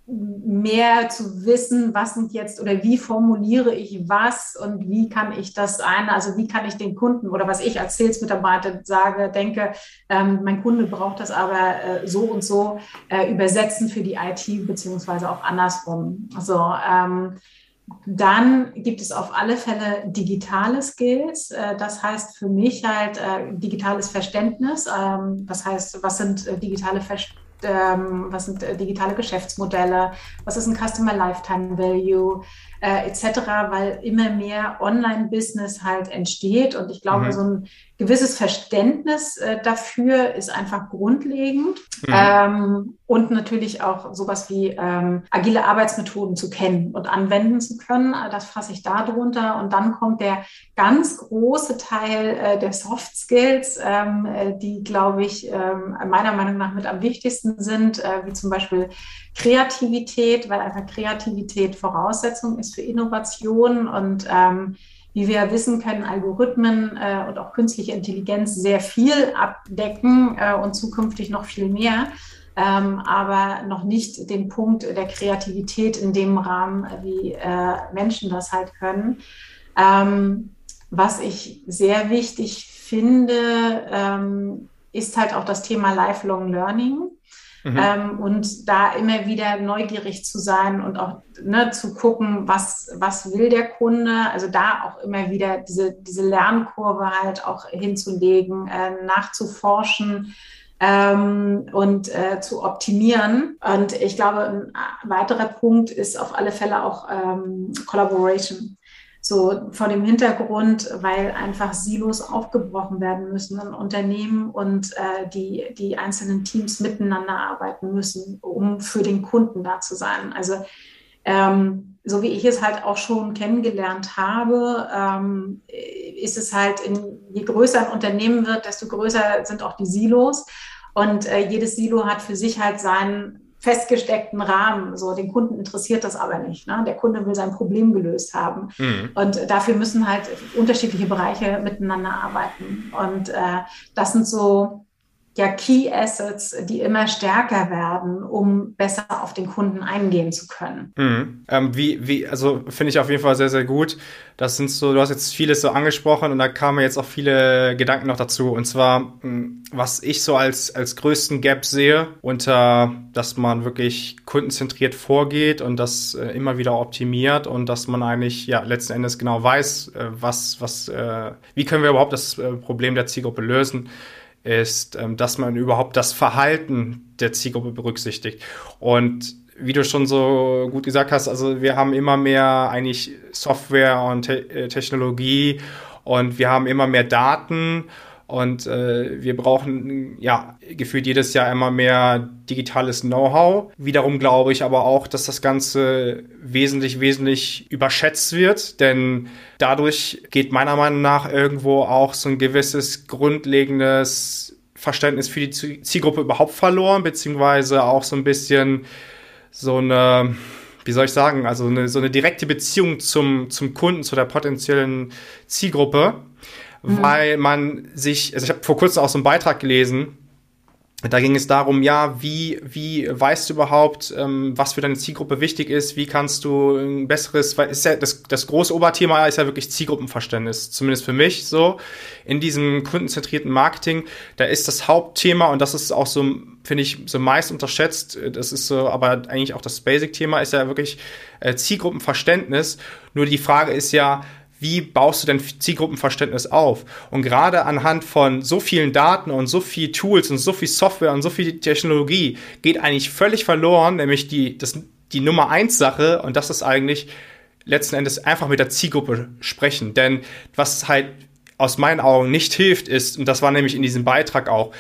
Speaker 3: mehr zu wissen, was sind jetzt oder wie formuliere ich was und wie kann ich das ein, also wie kann ich den Kunden oder was ich als Sales-Mitarbeiter sage, denke, ähm, mein Kunde braucht das aber äh, so und so äh, übersetzen für die IT beziehungsweise auch andersrum. Also ähm, dann gibt es auf alle Fälle digitale Skills. Äh, das heißt für mich halt äh, digitales Verständnis. Ähm, das heißt, was sind äh, digitale Verständnisse? Ähm, was sind äh, digitale Geschäftsmodelle, was ist ein Customer Lifetime Value, äh, etc., weil immer mehr Online-Business halt entsteht. Und ich glaube, mhm. so ein gewisses Verständnis äh, dafür ist einfach grundlegend. Mhm. Ähm, und natürlich auch sowas wie ähm, agile Arbeitsmethoden zu kennen und anwenden zu können. Das fasse ich da drunter. Und dann kommt der ganz große Teil äh, der Soft Skills, ähm, äh, die, glaube ich, ähm, meiner Meinung nach mit am wichtigsten sind, äh, wie zum Beispiel Kreativität, weil einfach Kreativität Voraussetzung ist für Innovation und ähm, wie wir wissen, können Algorithmen äh, und auch künstliche Intelligenz sehr viel abdecken äh, und zukünftig noch viel mehr, ähm, aber noch nicht den Punkt der Kreativität in dem Rahmen, wie äh, Menschen das halt können. Ähm, was ich sehr wichtig finde, ähm, ist halt auch das Thema Lifelong Learning. Mhm. Ähm, und da immer wieder neugierig zu sein und auch ne, zu gucken, was, was will der Kunde. Also da auch immer wieder diese, diese Lernkurve halt auch hinzulegen, äh, nachzuforschen. Ähm, und äh, zu optimieren. Und ich glaube, ein weiterer Punkt ist auf alle Fälle auch ähm, Collaboration. So vor dem Hintergrund, weil einfach Silos aufgebrochen werden müssen in Unternehmen und äh, die, die einzelnen Teams miteinander arbeiten müssen, um für den Kunden da zu sein. Also ähm, so wie ich es halt auch schon kennengelernt habe, ähm, ist es halt, in, je größer ein Unternehmen wird, desto größer sind auch die Silos. Und äh, jedes Silo hat für sich halt seinen festgesteckten Rahmen. So, den Kunden interessiert das aber nicht. Ne? Der Kunde will sein Problem gelöst haben. Mhm. Und dafür müssen halt unterschiedliche Bereiche miteinander arbeiten. Und äh, das sind so ja Key Assets, die immer stärker werden, um besser auf den Kunden eingehen zu können.
Speaker 2: Mhm. Ähm, wie, wie, also finde ich auf jeden Fall sehr, sehr gut. Das sind so, du hast jetzt vieles so angesprochen und da kamen jetzt auch viele Gedanken noch dazu. Und zwar, was ich so als, als größten Gap sehe, unter, dass man wirklich kundenzentriert vorgeht und das äh, immer wieder optimiert und dass man eigentlich, ja, letzten Endes genau weiß, äh, was, was, äh, wie können wir überhaupt das äh, Problem der Zielgruppe lösen ist, ähm, dass man überhaupt das Verhalten der Zielgruppe berücksichtigt. Und wie du schon so gut gesagt hast, also wir haben immer mehr eigentlich Software und Te äh, Technologie und wir haben immer mehr Daten und äh, wir brauchen ja gefühlt jedes Jahr immer mehr digitales Know-how. Wiederum glaube ich aber auch, dass das Ganze wesentlich, wesentlich überschätzt wird, denn dadurch geht meiner Meinung nach irgendwo auch so ein gewisses grundlegendes Verständnis für die Zielgruppe überhaupt verloren, beziehungsweise auch so ein bisschen so eine wie soll ich sagen, also eine, so eine direkte Beziehung zum, zum Kunden, zu der potenziellen Zielgruppe mhm. weil man sich, also ich habe vor kurzem auch so einen Beitrag gelesen, da ging es darum, ja, wie, wie weißt du überhaupt, ähm, was für deine Zielgruppe wichtig ist? Wie kannst du ein besseres, weil ist ja das, das große Oberthema ist ja wirklich Zielgruppenverständnis, zumindest für mich so. In diesem kundenzentrierten Marketing, da ist das Hauptthema und das ist auch so, finde ich, so meist unterschätzt. Das ist so, aber eigentlich auch das Basic-Thema ist ja wirklich äh, Zielgruppenverständnis. Nur die Frage ist ja, wie baust du denn Zielgruppenverständnis auf? Und gerade anhand von so vielen Daten und so viel Tools und so viel Software und so viel Technologie geht eigentlich völlig verloren, nämlich die, das, die Nummer eins Sache und das ist eigentlich letzten Endes einfach mit der Zielgruppe sprechen. Denn was halt aus meinen Augen nicht hilft, ist, und das war nämlich in diesem Beitrag auch,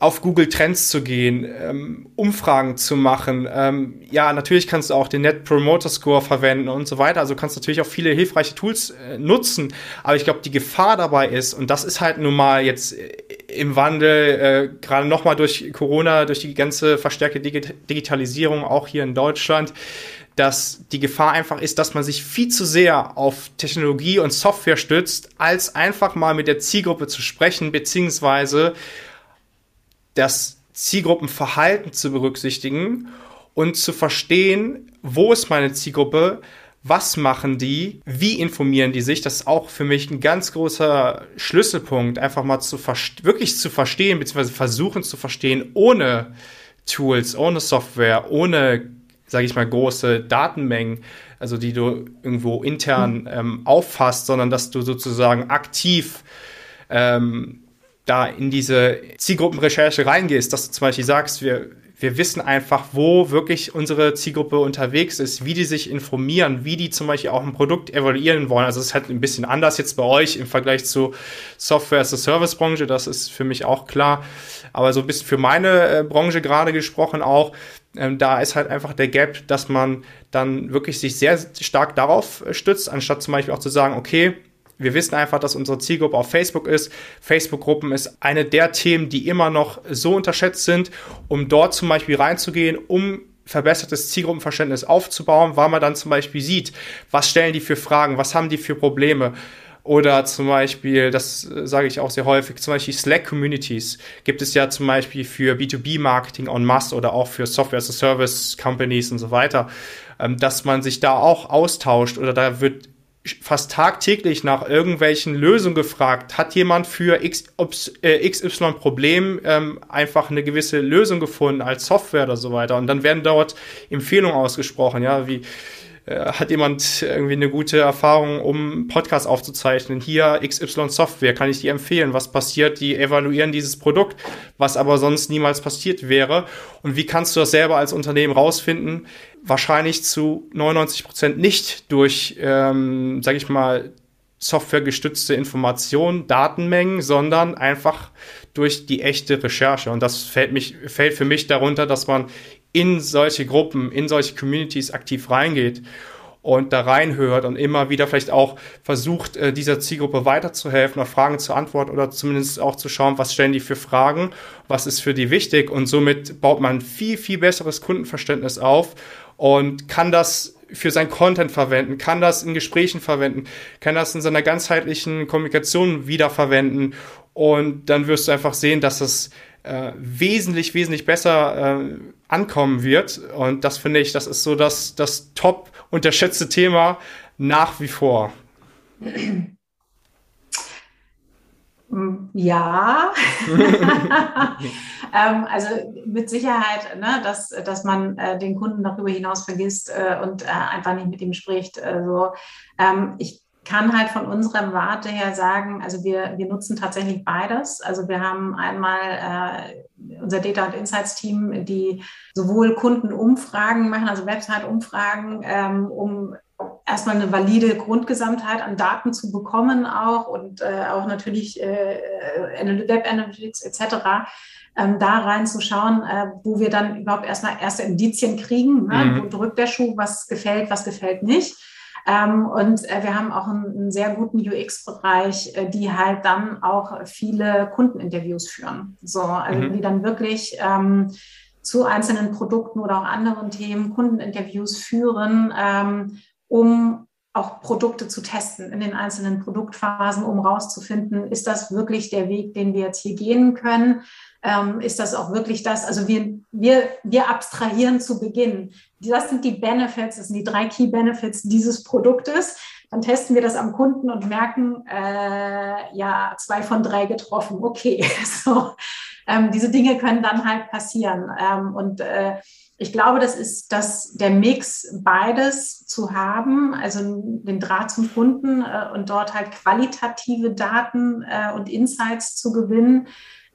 Speaker 2: auf Google Trends zu gehen, ähm, Umfragen zu machen. Ähm, ja, natürlich kannst du auch den Net Promoter Score verwenden und so weiter. Also kannst du natürlich auch viele hilfreiche Tools äh, nutzen. Aber ich glaube, die Gefahr dabei ist, und das ist halt nun mal jetzt äh, im Wandel, äh, gerade nochmal durch Corona, durch die ganze verstärkte Digi Digitalisierung, auch hier in Deutschland, dass die Gefahr einfach ist, dass man sich viel zu sehr auf Technologie und Software stützt, als einfach mal mit der Zielgruppe zu sprechen, beziehungsweise das Zielgruppenverhalten zu berücksichtigen und zu verstehen, wo ist meine Zielgruppe, was machen die, wie informieren die sich. Das ist auch für mich ein ganz großer Schlüsselpunkt, einfach mal zu wirklich zu verstehen, beziehungsweise versuchen zu verstehen, ohne Tools, ohne Software, ohne, sage ich mal, große Datenmengen, also die du irgendwo intern ähm, auffasst, sondern dass du sozusagen aktiv ähm, da in diese Zielgruppenrecherche reingehst, dass du zum Beispiel sagst, wir, wir wissen einfach, wo wirklich unsere Zielgruppe unterwegs ist, wie die sich informieren, wie die zum Beispiel auch ein Produkt evaluieren wollen. Also es ist halt ein bisschen anders jetzt bei euch im Vergleich zu Software as a Service Branche, das ist für mich auch klar. Aber so ein bisschen für meine äh, Branche gerade gesprochen auch, ähm, da ist halt einfach der Gap, dass man dann wirklich sich sehr stark darauf äh, stützt, anstatt zum Beispiel auch zu sagen, okay, wir wissen einfach, dass unsere Zielgruppe auf Facebook ist. Facebook-Gruppen ist eine der Themen, die immer noch so unterschätzt sind, um dort zum Beispiel reinzugehen, um verbessertes Zielgruppenverständnis aufzubauen, weil man dann zum Beispiel sieht, was stellen die für Fragen, was haben die für Probleme. Oder zum Beispiel, das sage ich auch sehr häufig, zum Beispiel Slack-Communities gibt es ja zum Beispiel für B2B-Marketing en masse oder auch für Software-as-a-Service-Companies und so weiter, ähm, dass man sich da auch austauscht oder da wird fast tagtäglich nach irgendwelchen Lösungen gefragt. Hat jemand für X, äh, ähm, einfach eine gewisse Lösung gefunden als Software oder so weiter? Und dann werden dort Empfehlungen ausgesprochen, ja, wie hat jemand irgendwie eine gute Erfahrung, um Podcast aufzuzeichnen? Hier XY Software, kann ich dir empfehlen. Was passiert? Die evaluieren dieses Produkt, was aber sonst niemals passiert wäre. Und wie kannst du das selber als Unternehmen rausfinden? wahrscheinlich zu 99 Prozent nicht durch, ähm, sage ich mal, softwaregestützte Informationen, Datenmengen, sondern einfach durch die echte Recherche. Und das fällt, mich, fällt für mich darunter, dass man in solche Gruppen, in solche Communities aktiv reingeht und da reinhört und immer wieder vielleicht auch versucht, äh, dieser Zielgruppe weiterzuhelfen, auf Fragen zu antworten oder zumindest auch zu schauen, was stellen die für Fragen, was ist für die wichtig und somit baut man viel, viel besseres Kundenverständnis auf und kann das für sein Content verwenden, kann das in Gesprächen verwenden, kann das in seiner ganzheitlichen Kommunikation wiederverwenden und dann wirst du einfach sehen, dass es äh, wesentlich, wesentlich besser äh, ankommen wird und das finde ich, das ist so das, das top unterschätzte Thema nach wie vor.
Speaker 3: Ja, ähm, also mit Sicherheit, ne, dass, dass man äh, den Kunden darüber hinaus vergisst äh, und äh, einfach nicht mit ihm spricht. Also, ähm, ich kann halt von unserer Warte her sagen, also wir, wir nutzen tatsächlich beides. Also wir haben einmal äh, unser Data und Insights Team, die sowohl Kundenumfragen machen, also Website-Umfragen, ähm, um erstmal eine valide Grundgesamtheit an Daten zu bekommen auch und äh, auch natürlich äh, äh Web Analytics etc. Ähm, da reinzuschauen, äh, wo wir dann überhaupt erstmal erste Indizien kriegen, ne? mhm. wo drückt der Schuh, was gefällt, was gefällt nicht. Ähm, und äh, wir haben auch einen, sehr guten UX-Bereich, äh, die halt dann auch viele Kundeninterviews führen. So, also mhm. die dann wirklich ähm, zu einzelnen Produkten oder auch anderen Themen Kundeninterviews führen, ähm, um auch Produkte zu testen in den einzelnen Produktphasen, um rauszufinden, ist das wirklich der Weg, den wir jetzt hier gehen können? Ähm, ist das auch wirklich das? Also wir, wir, wir abstrahieren zu Beginn. Das sind die Benefits, das sind die drei Key Benefits dieses Produktes. Dann testen wir das am Kunden und merken, äh, ja, zwei von drei getroffen. Okay, so. Ähm, diese Dinge können dann halt passieren. Ähm, und äh, ich glaube, das ist das, der Mix, beides zu haben, also den Draht zum Kunden äh, und dort halt qualitative Daten äh, und Insights zu gewinnen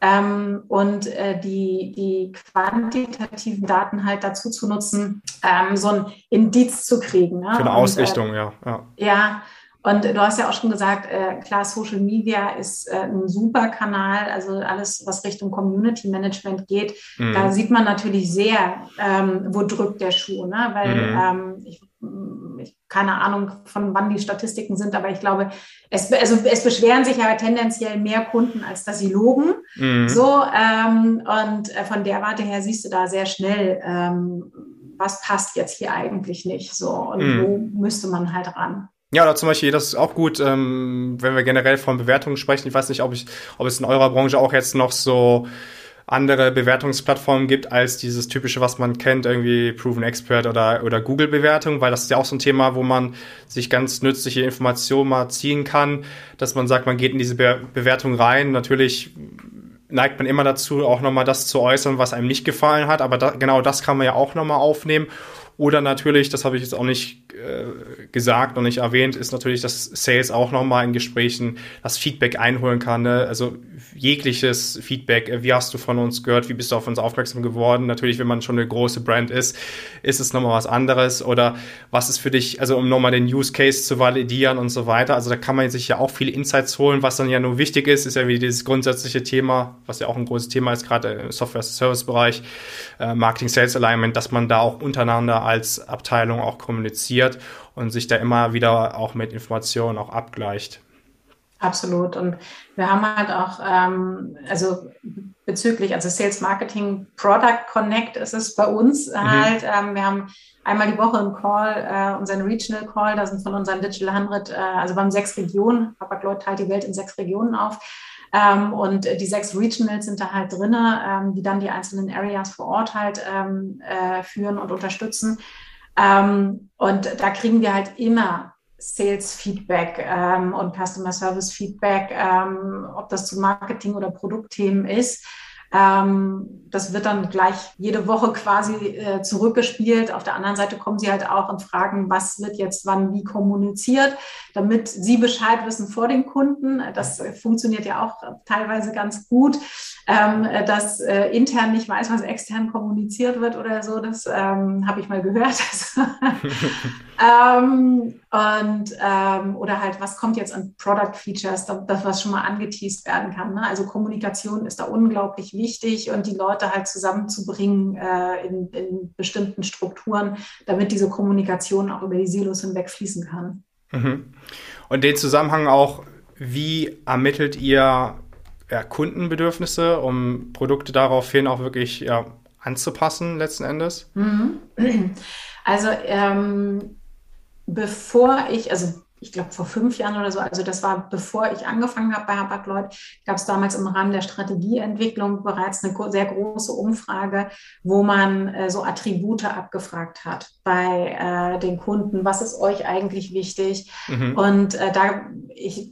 Speaker 3: ähm, und äh, die, die quantitativen Daten halt dazu zu nutzen, ähm, so ein Indiz zu kriegen.
Speaker 2: Ne? Für eine Ausrichtung, und, äh, ja.
Speaker 3: Ja, ja und du hast ja auch schon gesagt, äh, klar, Social Media ist äh, ein super Kanal, also alles, was Richtung Community Management geht, mhm. da sieht man natürlich sehr, ähm, wo drückt der Schuh, ne? weil mhm. ähm, ich, ich, keine Ahnung, von wann die Statistiken sind, aber ich glaube, es, also es beschweren sich ja tendenziell mehr Kunden, als dass sie loben. Mhm. So, ähm, und äh, von der Warte her siehst du da sehr schnell, ähm, was passt jetzt hier eigentlich nicht so und mhm. wo müsste man halt ran.
Speaker 2: Ja, oder zum Beispiel, das ist auch gut, ähm, wenn wir generell von Bewertungen sprechen. Ich weiß nicht, ob, ich, ob es in eurer Branche auch jetzt noch so andere Bewertungsplattformen gibt als dieses typische, was man kennt, irgendwie Proven Expert oder, oder Google-Bewertung, weil das ist ja auch so ein Thema, wo man sich ganz nützliche Informationen mal ziehen kann, dass man sagt, man geht in diese Be Bewertung rein. Natürlich neigt man immer dazu, auch nochmal das zu äußern, was einem nicht gefallen hat, aber da, genau das kann man ja auch nochmal aufnehmen Oder natürlich, das habe ich jetzt auch nicht gesagt und nicht erwähnt, ist natürlich, dass Sales auch nochmal in Gesprächen das Feedback einholen kann. Ne? Also jegliches Feedback, äh, wie hast du von uns gehört, wie bist du auf uns aufmerksam geworden? Natürlich, wenn man schon eine große Brand ist, ist es nochmal was anderes. Oder was ist für dich, also um nochmal den Use Case zu validieren und so weiter. Also da kann man sich ja auch viele Insights holen. Was dann ja nur wichtig ist, ist ja wie dieses grundsätzliche Thema, was ja auch ein großes Thema ist, gerade im Software-Service-Bereich, äh, Marketing Sales Alignment, dass man da auch untereinander als Abteilung auch kommuniziert und sich da immer wieder auch mit Informationen auch abgleicht.
Speaker 3: Absolut. Und wir haben halt auch, ähm, also bezüglich, also Sales Marketing Product Connect ist es bei uns mhm. halt. Ähm, wir haben einmal die Woche einen Call, äh, unseren Regional Call, da sind von unseren Digital 100, äh, also wir haben sechs Regionen, Hapag-Lloyd teilt die Welt in sechs Regionen auf. Ähm, und die sechs Regionals sind da halt drin, ähm, die dann die einzelnen Areas vor Ort halt ähm, äh, führen und unterstützen. Ähm, und da kriegen wir halt immer Sales-Feedback ähm, und Customer Service-Feedback, ähm, ob das zu Marketing- oder Produktthemen ist. Ähm, das wird dann gleich jede Woche quasi äh, zurückgespielt. Auf der anderen Seite kommen sie halt auch und fragen, was wird jetzt wann wie kommuniziert, damit sie Bescheid wissen vor den Kunden. Das funktioniert ja auch teilweise ganz gut, ähm, dass äh, intern nicht weiß, was extern kommuniziert wird oder so. Das ähm, habe ich mal gehört. ähm, und ähm, oder halt, was kommt jetzt an Product Features, das was schon mal angeteased werden kann. Ne? Also Kommunikation ist da unglaublich wichtig und die Leute halt zusammenzubringen äh, in, in bestimmten Strukturen, damit diese Kommunikation auch über die Silos hinweg fließen kann.
Speaker 2: Mhm. Und den Zusammenhang auch, wie ermittelt ihr ja, Kundenbedürfnisse, um Produkte daraufhin auch wirklich ja, anzupassen letzten Endes?
Speaker 3: Mhm. Also ähm, bevor ich, also ich glaube vor fünf Jahren oder so, also das war bevor ich angefangen habe bei Hapag-Lloyd, gab es damals im Rahmen der Strategieentwicklung bereits eine sehr große Umfrage, wo man äh, so Attribute abgefragt hat bei äh, den Kunden. Was ist euch eigentlich wichtig? Mhm. Und äh, da ich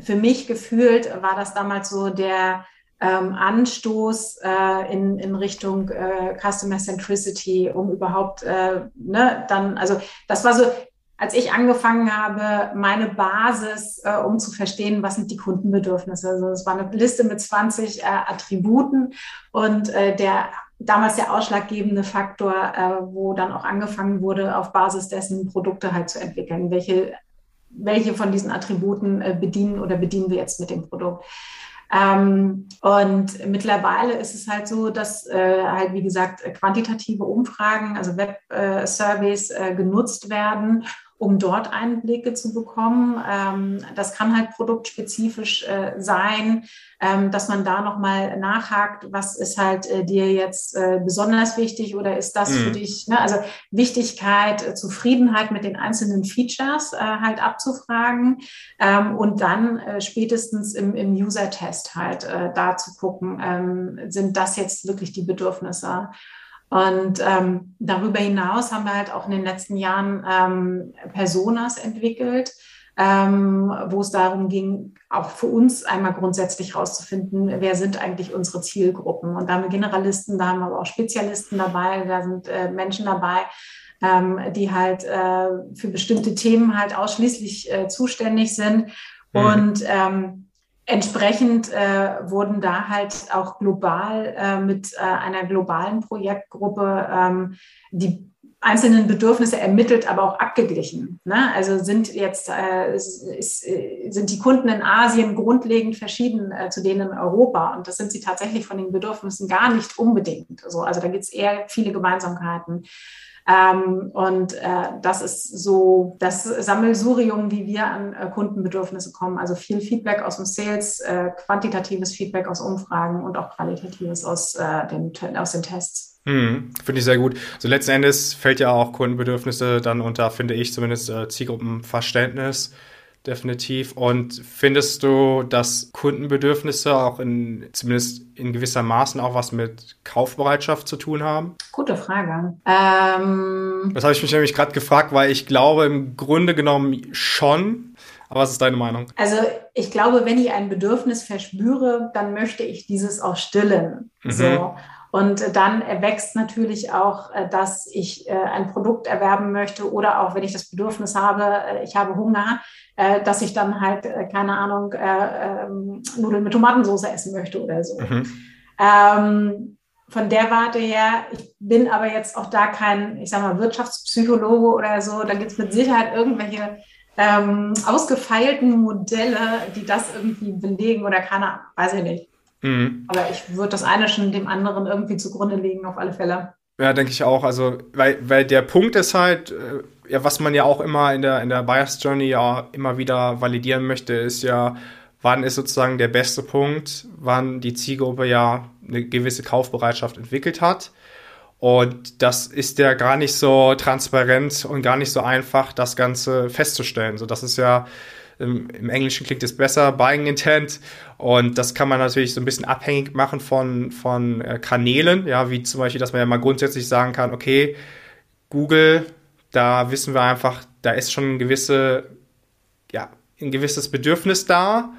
Speaker 3: für mich gefühlt war das damals so der ähm, Anstoß äh, in, in Richtung äh, Customer Centricity, um überhaupt, äh, ne, dann, also das war so, als ich angefangen habe, meine Basis, äh, um zu verstehen, was sind die Kundenbedürfnisse. Also es war eine Liste mit 20 äh, Attributen und äh, der damals der ausschlaggebende Faktor, äh, wo dann auch angefangen wurde, auf Basis dessen Produkte halt zu entwickeln. Welche, welche von diesen Attributen äh, bedienen oder bedienen wir jetzt mit dem Produkt? Ähm, und mittlerweile ist es halt so, dass äh, halt, wie gesagt, quantitative Umfragen, also Web-Surveys äh, äh, genutzt werden, um dort Einblicke zu bekommen. Ähm, das kann halt produktspezifisch äh, sein, ähm, dass man da nochmal nachhakt, was ist halt äh, dir jetzt äh, besonders wichtig oder ist das mhm. für dich, ne? also Wichtigkeit, äh, Zufriedenheit mit den einzelnen Features äh, halt abzufragen ähm, und dann äh, spätestens im, im User-Test halt da zu gucken, ähm, sind das jetzt wirklich die Bedürfnisse und ähm, darüber hinaus haben wir halt auch in den letzten Jahren ähm, Personas entwickelt, ähm, wo es darum ging, auch für uns einmal grundsätzlich herauszufinden, wer sind eigentlich unsere Zielgruppen. Und da haben wir Generalisten, da haben wir aber auch Spezialisten dabei, da sind äh, Menschen dabei, ähm, die halt äh, für bestimmte Themen halt ausschließlich äh, zuständig sind. Mhm. Und ähm, entsprechend äh, wurden da halt auch global äh, mit äh, einer globalen Projektgruppe ähm, die einzelnen Bedürfnisse ermittelt, aber auch abgeglichen. Ne? Also sind jetzt äh, ist, ist, sind die Kunden in Asien grundlegend verschieden äh, zu denen in Europa und das sind sie tatsächlich von den Bedürfnissen gar nicht unbedingt. So, also da gibt es eher viele Gemeinsamkeiten. Ähm, und äh, das ist so das Sammelsurium, wie wir an äh, Kundenbedürfnisse kommen. Also viel Feedback aus dem Sales, äh, quantitatives Feedback aus Umfragen und auch qualitatives aus, äh, den, aus den Tests.
Speaker 2: Hm, Finde ich sehr gut. So letzten Endes fällt ja auch Kundenbedürfnisse dann unter, finde ich zumindest, äh, Zielgruppenverständnis definitiv. Und findest du, dass Kundenbedürfnisse auch in, zumindest in gewisser Maßen auch was mit Kaufbereitschaft zu tun haben?
Speaker 3: Gute Frage. Ähm,
Speaker 2: das habe ich mich nämlich gerade gefragt, weil ich glaube im Grunde genommen schon. Aber was ist deine Meinung?
Speaker 3: Also ich glaube, wenn ich ein Bedürfnis verspüre, dann möchte ich dieses auch stillen. Mhm. So. Und dann erwächst natürlich auch, äh, dass ich äh, ein Produkt erwerben möchte oder auch, wenn ich das Bedürfnis habe, äh, ich habe Hunger, dass ich dann halt, keine Ahnung, ähm, Nudeln mit Tomatensauce essen möchte oder so. Mhm. Ähm, von der Warte her, ich bin aber jetzt auch da kein, ich sag mal, Wirtschaftspsychologe oder so. Da gibt es mit Sicherheit irgendwelche ähm, ausgefeilten Modelle, die das irgendwie belegen oder keine, weiß ich nicht. Mhm. Aber ich würde das eine schon dem anderen irgendwie zugrunde legen, auf alle Fälle.
Speaker 2: Ja, denke ich auch. Also, weil, weil der Punkt ist halt, äh, ja, was man ja auch immer in der, in der Bias Journey ja immer wieder validieren möchte, ist ja, wann ist sozusagen der beste Punkt, wann die Zielgruppe ja eine gewisse Kaufbereitschaft entwickelt hat. Und das ist ja gar nicht so transparent und gar nicht so einfach, das Ganze festzustellen. So, das ist ja im, im Englischen klingt es besser, Buying Intent. Und das kann man natürlich so ein bisschen abhängig machen von, von äh, Kanälen, ja, wie zum Beispiel, dass man ja mal grundsätzlich sagen kann, okay, Google, da wissen wir einfach, da ist schon ein gewisse, ja, ein gewisses Bedürfnis da.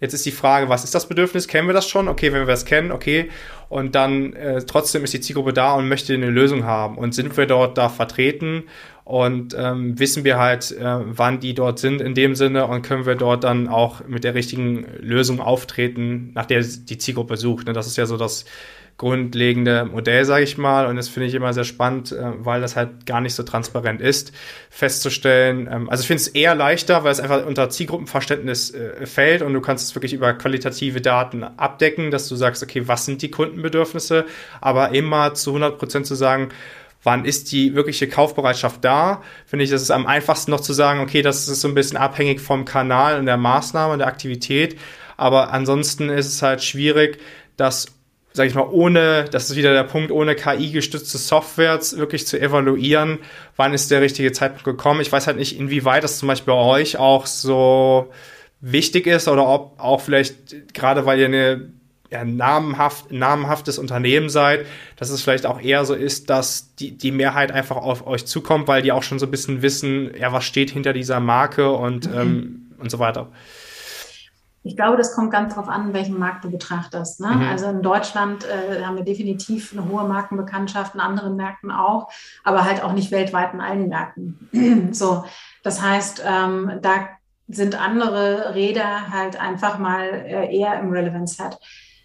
Speaker 2: Jetzt ist die Frage, was ist das Bedürfnis? Kennen wir das schon? Okay, wenn wir das kennen, okay. Und dann äh, trotzdem ist die Zielgruppe da und möchte eine Lösung haben. Und sind wir dort da vertreten? Und ähm, wissen wir halt, äh, wann die dort sind in dem Sinne und können wir dort dann auch mit der richtigen Lösung auftreten, nach der die Zielgruppe sucht. Ne? Das ist ja so das grundlegende Modell, sage ich mal. Und das finde ich immer sehr spannend, äh, weil das halt gar nicht so transparent ist, festzustellen. Ähm, also ich finde es eher leichter, weil es einfach unter Zielgruppenverständnis äh, fällt und du kannst es wirklich über qualitative Daten abdecken, dass du sagst, okay, was sind die Kundenbedürfnisse, aber immer zu 100 Prozent zu sagen, wann ist die wirkliche Kaufbereitschaft da? Finde ich, das ist am einfachsten noch zu sagen, okay, das ist so ein bisschen abhängig vom Kanal und der Maßnahme und der Aktivität. Aber ansonsten ist es halt schwierig, das sage ich mal, ohne, das ist wieder der Punkt, ohne KI-gestützte Software wirklich zu evaluieren, wann ist der richtige Zeitpunkt gekommen. Ich weiß halt nicht, inwieweit das zum Beispiel bei euch auch so wichtig ist oder ob auch vielleicht, gerade weil ihr eine ja, namenhaft, namenhaftes Unternehmen seid, dass es vielleicht auch eher so ist, dass die, die Mehrheit einfach auf euch zukommt, weil die auch schon so ein bisschen wissen, ja, was steht hinter dieser Marke und, mhm. ähm, und so weiter.
Speaker 3: Ich glaube, das kommt ganz darauf an, welchen Markt du betrachtest. Ne? Mhm. Also in Deutschland äh, haben wir definitiv eine hohe Markenbekanntschaft, in anderen Märkten auch, aber halt auch nicht weltweit in allen Märkten. so, das heißt, ähm, da sind andere Räder halt einfach mal äh, eher im Relevance Set.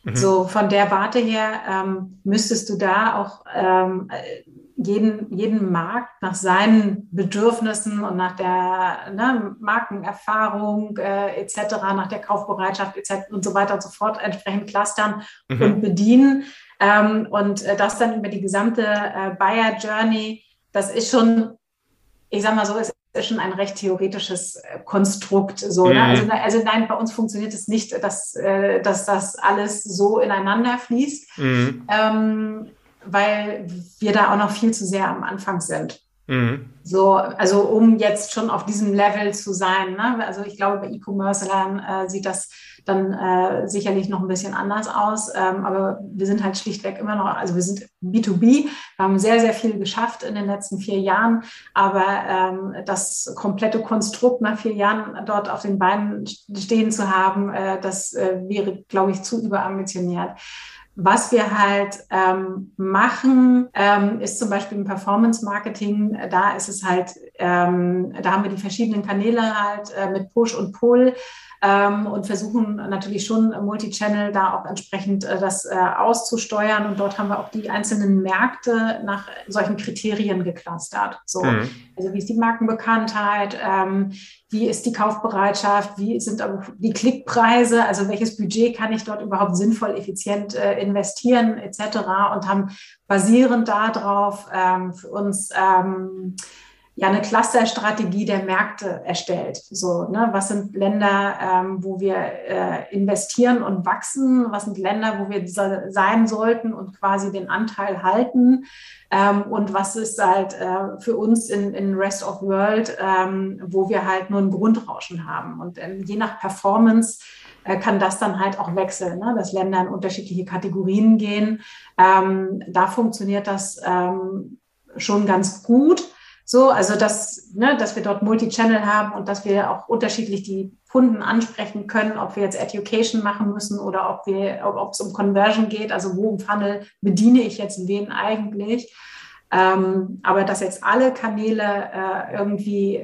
Speaker 3: Mhm. So von der Warte her ähm, müsstest du da auch ähm, jeden, jeden Markt nach seinen Bedürfnissen und nach der ne, Markenerfahrung äh, etc., nach der Kaufbereitschaft etc. und so weiter und so fort entsprechend clustern mhm. und bedienen. Ähm, und äh, das dann über die gesamte äh, Buyer Journey, das ist schon, ich sag mal so, ist ist schon ein recht theoretisches äh, Konstrukt. So, ne? mhm. ne? also, also, nein, bei uns funktioniert es nicht, dass, äh, dass das alles so ineinander fließt. Mhm. Ähm, weil wir da auch noch viel zu sehr am Anfang sind. Mhm. So, also um jetzt schon auf diesem Level zu sein. Ne? Also ich glaube, bei E-Commerce-Lern äh, sieht das dann äh, sicherlich noch ein bisschen anders aus. Ähm, aber wir sind halt schlichtweg immer noch, also wir sind B2B, wir haben sehr, sehr viel geschafft in den letzten vier Jahren. Aber ähm, das komplette Konstrukt nach vier Jahren dort auf den Beinen stehen zu haben, äh, das äh, wäre, glaube ich, zu überambitioniert. Was wir halt ähm, machen, ähm, ist zum Beispiel im Performance Marketing. Da ist es halt, ähm, da haben wir die verschiedenen Kanäle halt äh, mit Push und Pull ähm, und versuchen natürlich schon Multichannel da auch entsprechend äh, das äh, auszusteuern. Und dort haben wir auch die einzelnen Märkte nach solchen Kriterien geclustert. So, mhm. also wie ist die Markenbekanntheit, ähm, wie ist die Kaufbereitschaft, wie sind die Klickpreise, also welches Budget kann ich dort überhaupt sinnvoll, effizient äh, investieren etc. und haben basierend darauf ähm, für uns ähm, ja eine Clusterstrategie der Märkte erstellt. So, ne, was sind Länder, ähm, wo wir äh, investieren und wachsen? Was sind Länder, wo wir sein sollten und quasi den Anteil halten? Ähm, und was ist halt äh, für uns in, in Rest of World, ähm, wo wir halt nur ein Grundrauschen haben? Und ähm, je nach Performance äh, kann das dann halt auch wechseln, ne? dass Länder in unterschiedliche Kategorien gehen. Ähm, da funktioniert das ähm, schon ganz gut. So, also dass, ne, dass wir dort Multichannel haben und dass wir auch unterschiedlich die Kunden ansprechen können, ob wir jetzt Education machen müssen oder ob wir, ob es um Conversion geht, also wo im Funnel bediene ich jetzt wen eigentlich. Ähm, aber dass jetzt alle Kanäle äh, irgendwie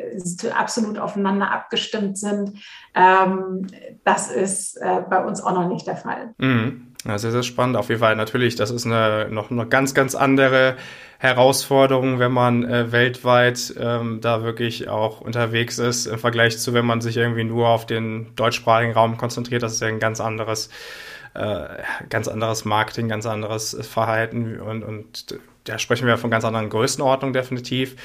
Speaker 3: absolut aufeinander abgestimmt sind, ähm, das ist äh, bei uns auch noch nicht der Fall.
Speaker 2: Mhm. Ja, sehr, sehr spannend. Auf jeden Fall natürlich, das ist eine, noch eine ganz, ganz andere Herausforderung, wenn man äh, weltweit ähm, da wirklich auch unterwegs ist, im Vergleich zu, wenn man sich irgendwie nur auf den deutschsprachigen Raum konzentriert. Das ist ja ein ganz anderes, äh, ganz anderes Marketing, ganz anderes Verhalten und, und da sprechen wir von ganz anderen Größenordnungen definitiv.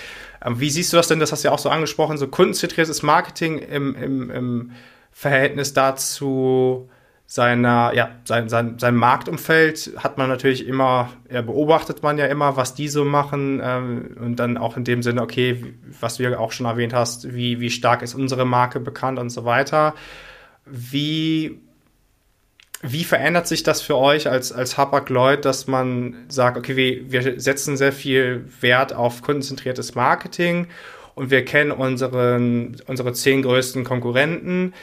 Speaker 2: Ähm, wie siehst du das denn? Das hast du ja auch so angesprochen, so kundenzentriertes Marketing im, im, im Verhältnis dazu seiner, ja, sein, sein, sein Marktumfeld hat man natürlich immer, ja, beobachtet man ja immer, was die so machen ähm, und dann auch in dem Sinne, okay, was du ja auch schon erwähnt hast, wie, wie stark ist unsere Marke bekannt und so weiter. Wie wie verändert sich das für euch als, als Hapag-Lloyd, dass man sagt, okay, wir, wir setzen sehr viel Wert auf kundenzentriertes Marketing und wir kennen unseren, unsere zehn größten Konkurrenten.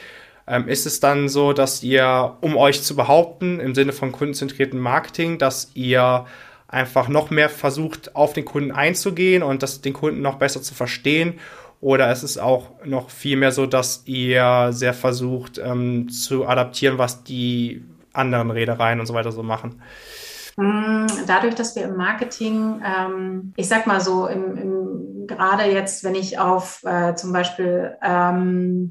Speaker 2: Ähm, ist es dann so, dass ihr, um euch zu behaupten, im Sinne von kundenzentrierten Marketing, dass ihr einfach noch mehr versucht, auf den Kunden einzugehen und das, den Kunden noch besser zu verstehen? Oder ist es auch noch viel mehr so, dass ihr sehr versucht ähm, zu adaptieren, was die anderen Reedereien und so weiter so machen?
Speaker 3: Mm, dadurch, dass wir im Marketing, ähm, ich sag mal so, im, im, gerade jetzt, wenn ich auf äh, zum Beispiel ähm,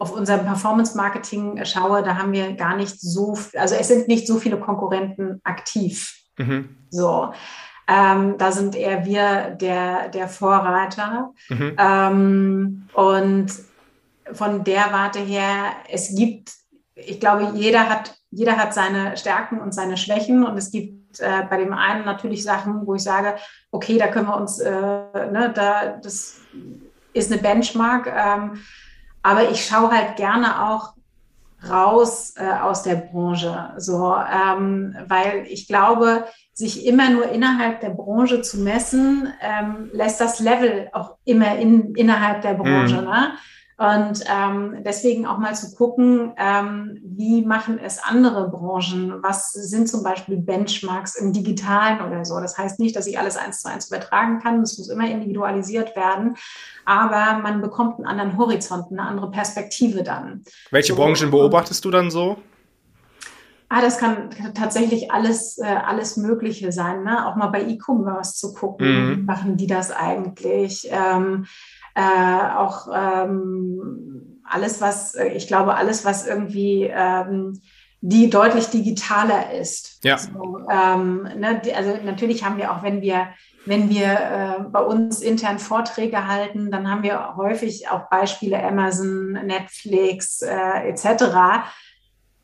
Speaker 3: auf unser Performance-Marketing schaue, da haben wir gar nicht so, also es sind nicht so viele Konkurrenten aktiv. Mhm. So. Ähm, da sind eher wir der, der Vorreiter. Mhm. Ähm, und von der Warte her, es gibt, ich glaube, jeder hat, jeder hat seine Stärken und seine Schwächen und es gibt äh, bei dem einen natürlich Sachen, wo ich sage, okay, da können wir uns, äh, ne, da, das ist eine Benchmark. Ähm, aber ich schaue halt gerne auch raus äh, aus der Branche, so, ähm, weil ich glaube, sich immer nur innerhalb der Branche zu messen, ähm, lässt das Level auch immer in, innerhalb der Branche. Mhm. Ne? Und ähm, deswegen auch mal zu gucken, ähm, wie machen es andere Branchen? Was sind zum Beispiel Benchmarks im Digitalen oder so? Das heißt nicht, dass ich alles eins zu eins übertragen kann. Es muss immer individualisiert werden. Aber man bekommt einen anderen Horizont, eine andere Perspektive dann.
Speaker 2: Welche so, Branchen beobachtest du dann so?
Speaker 3: Ah, das kann tatsächlich alles, äh, alles Mögliche sein. Ne? Auch mal bei E-Commerce zu gucken, mhm. machen die das eigentlich? Ähm, äh, auch ähm, alles, was, äh, ich glaube, alles, was irgendwie ähm, die deutlich digitaler ist.
Speaker 2: Ja.
Speaker 3: So, ähm, ne, also natürlich haben wir auch, wenn wir wenn wir äh, bei uns intern Vorträge halten, dann haben wir häufig auch Beispiele Amazon, Netflix äh, etc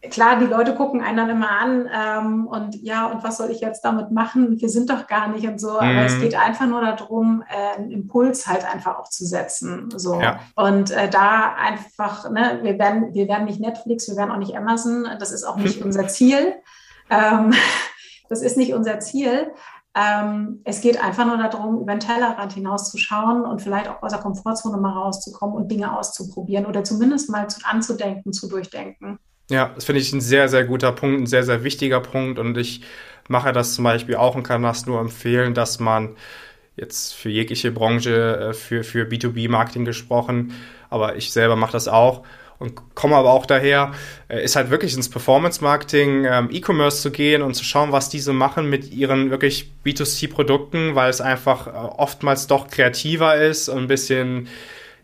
Speaker 3: klar, die Leute gucken einen dann immer an ähm, und ja, und was soll ich jetzt damit machen? Wir sind doch gar nicht und so. Aber es mhm. geht einfach nur darum, äh, einen Impuls halt einfach auch zu setzen. So. Ja. Und äh, da einfach, ne, wir werden, wir werden nicht Netflix, wir werden auch nicht Amazon, das ist auch nicht unser Ziel. Ähm, das ist nicht unser Ziel. Ähm, es geht einfach nur darum, über den Tellerrand hinauszuschauen und vielleicht auch aus der Komfortzone mal rauszukommen und Dinge auszuprobieren oder zumindest mal zu, anzudenken, zu durchdenken.
Speaker 2: Ja, das finde ich ein sehr, sehr guter Punkt, ein sehr, sehr wichtiger Punkt. Und ich mache das zum Beispiel auch und kann das nur empfehlen, dass man jetzt für jegliche Branche, äh, für, für B2B-Marketing gesprochen, aber ich selber mache das auch und komme aber auch daher, äh, ist halt wirklich ins Performance-Marketing, ähm, E-Commerce zu gehen und zu schauen, was diese machen mit ihren wirklich B2C-Produkten, weil es einfach äh, oftmals doch kreativer ist und ein bisschen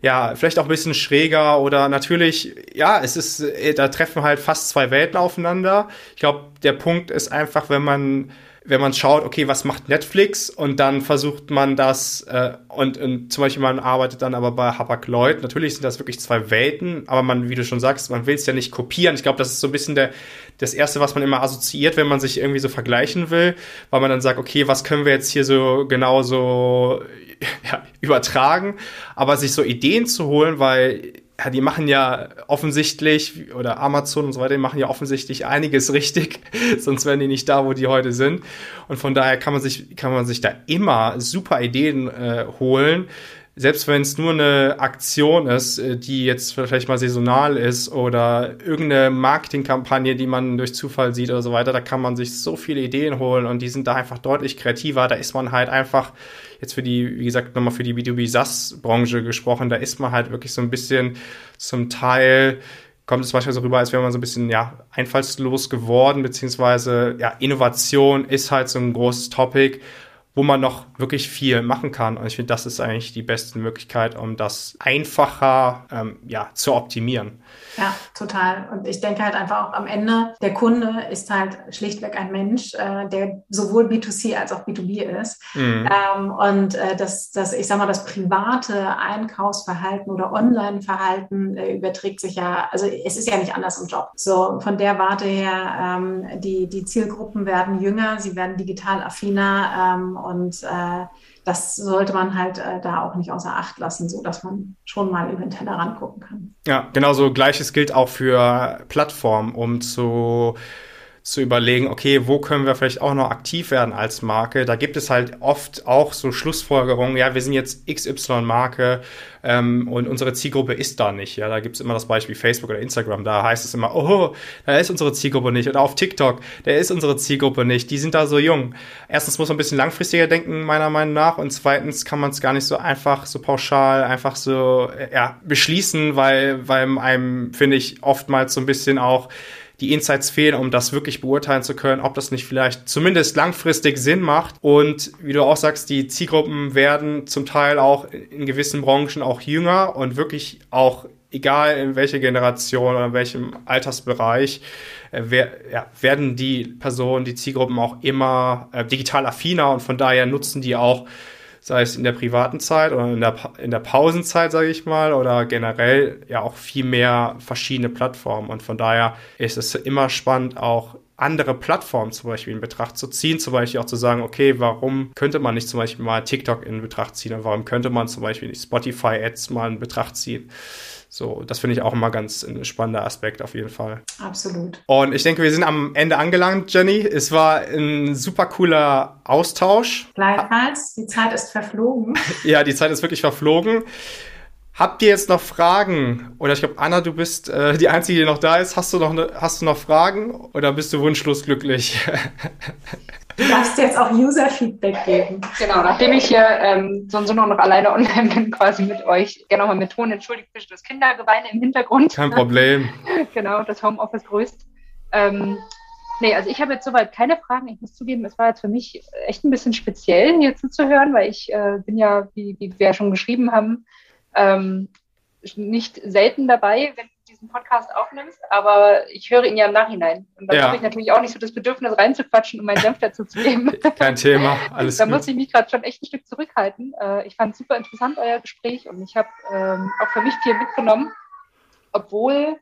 Speaker 2: ja, vielleicht auch ein bisschen schräger oder natürlich, ja, es ist, äh, da treffen halt fast zwei Welten aufeinander. Ich glaube, der Punkt ist einfach, wenn man wenn man schaut, okay, was macht Netflix und dann versucht man das äh, und, und zum Beispiel man arbeitet dann aber bei Hapag Lloyd. Natürlich sind das wirklich zwei Welten, aber man, wie du schon sagst, man will es ja nicht kopieren. Ich glaube, das ist so ein bisschen der, das Erste, was man immer assoziiert, wenn man sich irgendwie so vergleichen will, weil man dann sagt, okay, was können wir jetzt hier so genauso ja, übertragen, aber sich so Ideen zu holen, weil ja, die machen ja offensichtlich, oder Amazon und so weiter, die machen ja offensichtlich einiges richtig, sonst wären die nicht da, wo die heute sind. Und von daher kann man sich, kann man sich da immer super Ideen äh, holen, selbst wenn es nur eine Aktion ist, äh, die jetzt vielleicht mal saisonal ist oder irgendeine Marketingkampagne, die man durch Zufall sieht oder so weiter, da kann man sich so viele Ideen holen und die sind da einfach deutlich kreativer. Da ist man halt einfach, jetzt für die, wie gesagt, nochmal für die B2B SaaS-Branche gesprochen, da ist man halt wirklich so ein bisschen zum Teil kommt es manchmal so rüber, als wäre man so ein bisschen ja einfallslos geworden, beziehungsweise ja Innovation ist halt so ein großes Topic wo man noch wirklich viel machen kann. Und ich finde, das ist eigentlich die beste Möglichkeit, um das einfacher ähm, ja, zu optimieren.
Speaker 3: Ja, total. Und ich denke halt einfach auch am Ende, der Kunde ist halt schlichtweg ein Mensch, äh, der sowohl B2C als auch B2B ist. Mhm. Ähm, und äh, das, das, ich sag mal, das private Einkaufsverhalten oder Online-Verhalten äh, überträgt sich ja, also es ist ja nicht anders im Job. So von der Warte her, ähm, die, die Zielgruppen werden jünger, sie werden digital affiner ähm, und äh, das sollte man halt äh, da auch nicht außer Acht lassen, so dass man schon mal über den Tellerrand gucken kann.
Speaker 2: Ja, genauso gleiches gilt auch für Plattformen, um zu zu überlegen, okay, wo können wir vielleicht auch noch aktiv werden als Marke. Da gibt es halt oft auch so Schlussfolgerungen, ja, wir sind jetzt XY-Marke ähm, und unsere Zielgruppe ist da nicht. Ja, da gibt es immer das Beispiel Facebook oder Instagram, da heißt es immer, oh, da ist unsere Zielgruppe nicht. Oder auf TikTok, da ist unsere Zielgruppe nicht, die sind da so jung. Erstens muss man ein bisschen langfristiger denken, meiner Meinung nach, und zweitens kann man es gar nicht so einfach, so pauschal, einfach so ja, beschließen, weil, weil einem, finde ich, oftmals so ein bisschen auch die Insights fehlen, um das wirklich beurteilen zu können, ob das nicht vielleicht zumindest langfristig Sinn macht. Und wie du auch sagst, die Zielgruppen werden zum Teil auch in gewissen Branchen auch jünger und wirklich auch egal in welcher Generation oder in welchem Altersbereich, äh, wer, ja, werden die Personen, die Zielgruppen auch immer äh, digital affiner und von daher nutzen die auch sei es in der privaten Zeit oder in der, in der Pausenzeit, sage ich mal, oder generell ja auch viel mehr verschiedene Plattformen. Und von daher ist es immer spannend, auch andere Plattformen zum Beispiel in Betracht zu ziehen, zum Beispiel auch zu sagen, okay, warum könnte man nicht zum Beispiel mal TikTok in Betracht ziehen und warum könnte man zum Beispiel nicht Spotify-Ads mal in Betracht ziehen. So, das finde ich auch immer ganz ein spannender Aspekt auf jeden Fall.
Speaker 3: Absolut.
Speaker 2: Und ich denke, wir sind am Ende angelangt, Jenny. Es war ein super cooler Austausch.
Speaker 3: Gleichfalls, die Zeit ist verflogen.
Speaker 2: ja, die Zeit ist wirklich verflogen. Habt ihr jetzt noch Fragen? Oder ich glaube, Anna, du bist äh, die Einzige, die noch da ist. Hast du noch, ne, hast du noch Fragen oder bist du wunschlos glücklich?
Speaker 3: Du darfst jetzt auch User-Feedback geben.
Speaker 4: Genau, nachdem ich hier ähm, so und so noch alleine online bin, quasi mit euch, gerne nochmal mit Ton entschuldigt bitte das Kindergeweine im Hintergrund.
Speaker 2: Kein Problem.
Speaker 4: genau, das Homeoffice grüßt. Ähm, nee, also ich habe jetzt soweit keine Fragen. Ich muss zugeben, es war jetzt für mich echt ein bisschen speziell, hier zuzuhören, weil ich äh, bin ja, wie, wie wir ja schon geschrieben haben, ähm, nicht selten dabei, wenn diesen Podcast aufnimmst, aber ich höre ihn ja im Nachhinein. Und dann ja. habe ich natürlich auch nicht so das Bedürfnis reinzuquatschen, um meinen Senf dazu zu geben.
Speaker 2: Kein Thema, alles
Speaker 4: Da gut. muss ich mich gerade schon echt ein Stück zurückhalten. Äh, ich fand es super interessant, euer Gespräch, und ich habe ähm, auch für mich viel mitgenommen, obwohl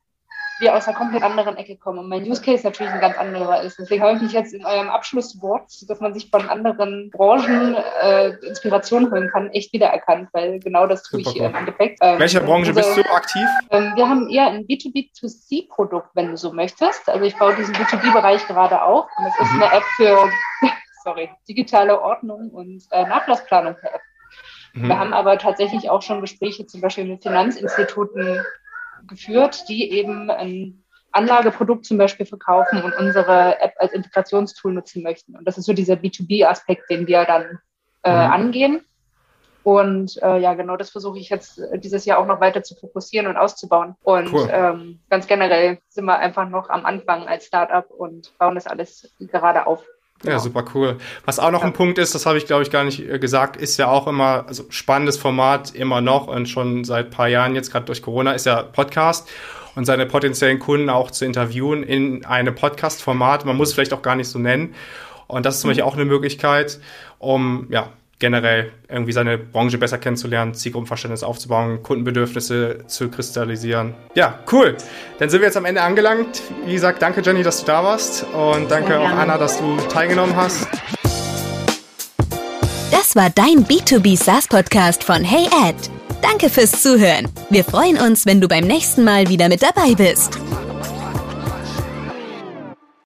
Speaker 4: wir aus einer komplett anderen Ecke kommen und mein Use Case natürlich ein ganz anderer ist. Deswegen habe ich mich jetzt in eurem Abschlusswort, dass man sich von anderen Branchen äh, Inspiration holen kann, echt wiedererkannt, weil genau das tue Super ich im Endeffekt.
Speaker 2: Ähm, Welcher Branche also, bist du aktiv?
Speaker 4: Ähm, wir haben eher ein B2B2C-Produkt, wenn du so möchtest. Also ich baue diesen B2B-Bereich gerade auf und das ist mhm. eine App für sorry, digitale Ordnung und äh, Nachlassplanung per App. Mhm. Wir haben aber tatsächlich auch schon Gespräche zum Beispiel mit Finanzinstituten geführt, die eben ein Anlageprodukt zum Beispiel verkaufen und unsere App als Integrationstool nutzen möchten. Und das ist so dieser B2B-Aspekt, den wir dann äh, mhm. angehen. Und äh, ja, genau das versuche ich jetzt dieses Jahr auch noch weiter zu fokussieren und auszubauen. Und cool. ähm, ganz generell sind wir einfach noch am Anfang als Startup und bauen das alles gerade auf.
Speaker 2: Ja, genau. super cool. Was auch noch ja. ein Punkt ist, das habe ich glaube ich gar nicht äh, gesagt, ist ja auch immer, also spannendes Format immer noch und schon seit paar Jahren jetzt gerade durch Corona ist ja Podcast und seine potenziellen Kunden auch zu interviewen in einem Podcast-Format. Man muss es vielleicht auch gar nicht so nennen. Und das ist zum mhm. Beispiel auch eine Möglichkeit, um ja generell irgendwie seine Branche besser kennenzulernen, Zielgruppenverständnis aufzubauen, Kundenbedürfnisse zu kristallisieren. Ja, cool. Dann sind wir jetzt am Ende angelangt. Wie gesagt, danke Jenny, dass du da warst und danke auch Anna, dass du teilgenommen hast.
Speaker 1: Das war dein B2B SaaS Podcast von Hey Ed. Danke fürs Zuhören. Wir freuen uns, wenn du beim nächsten Mal wieder mit dabei bist.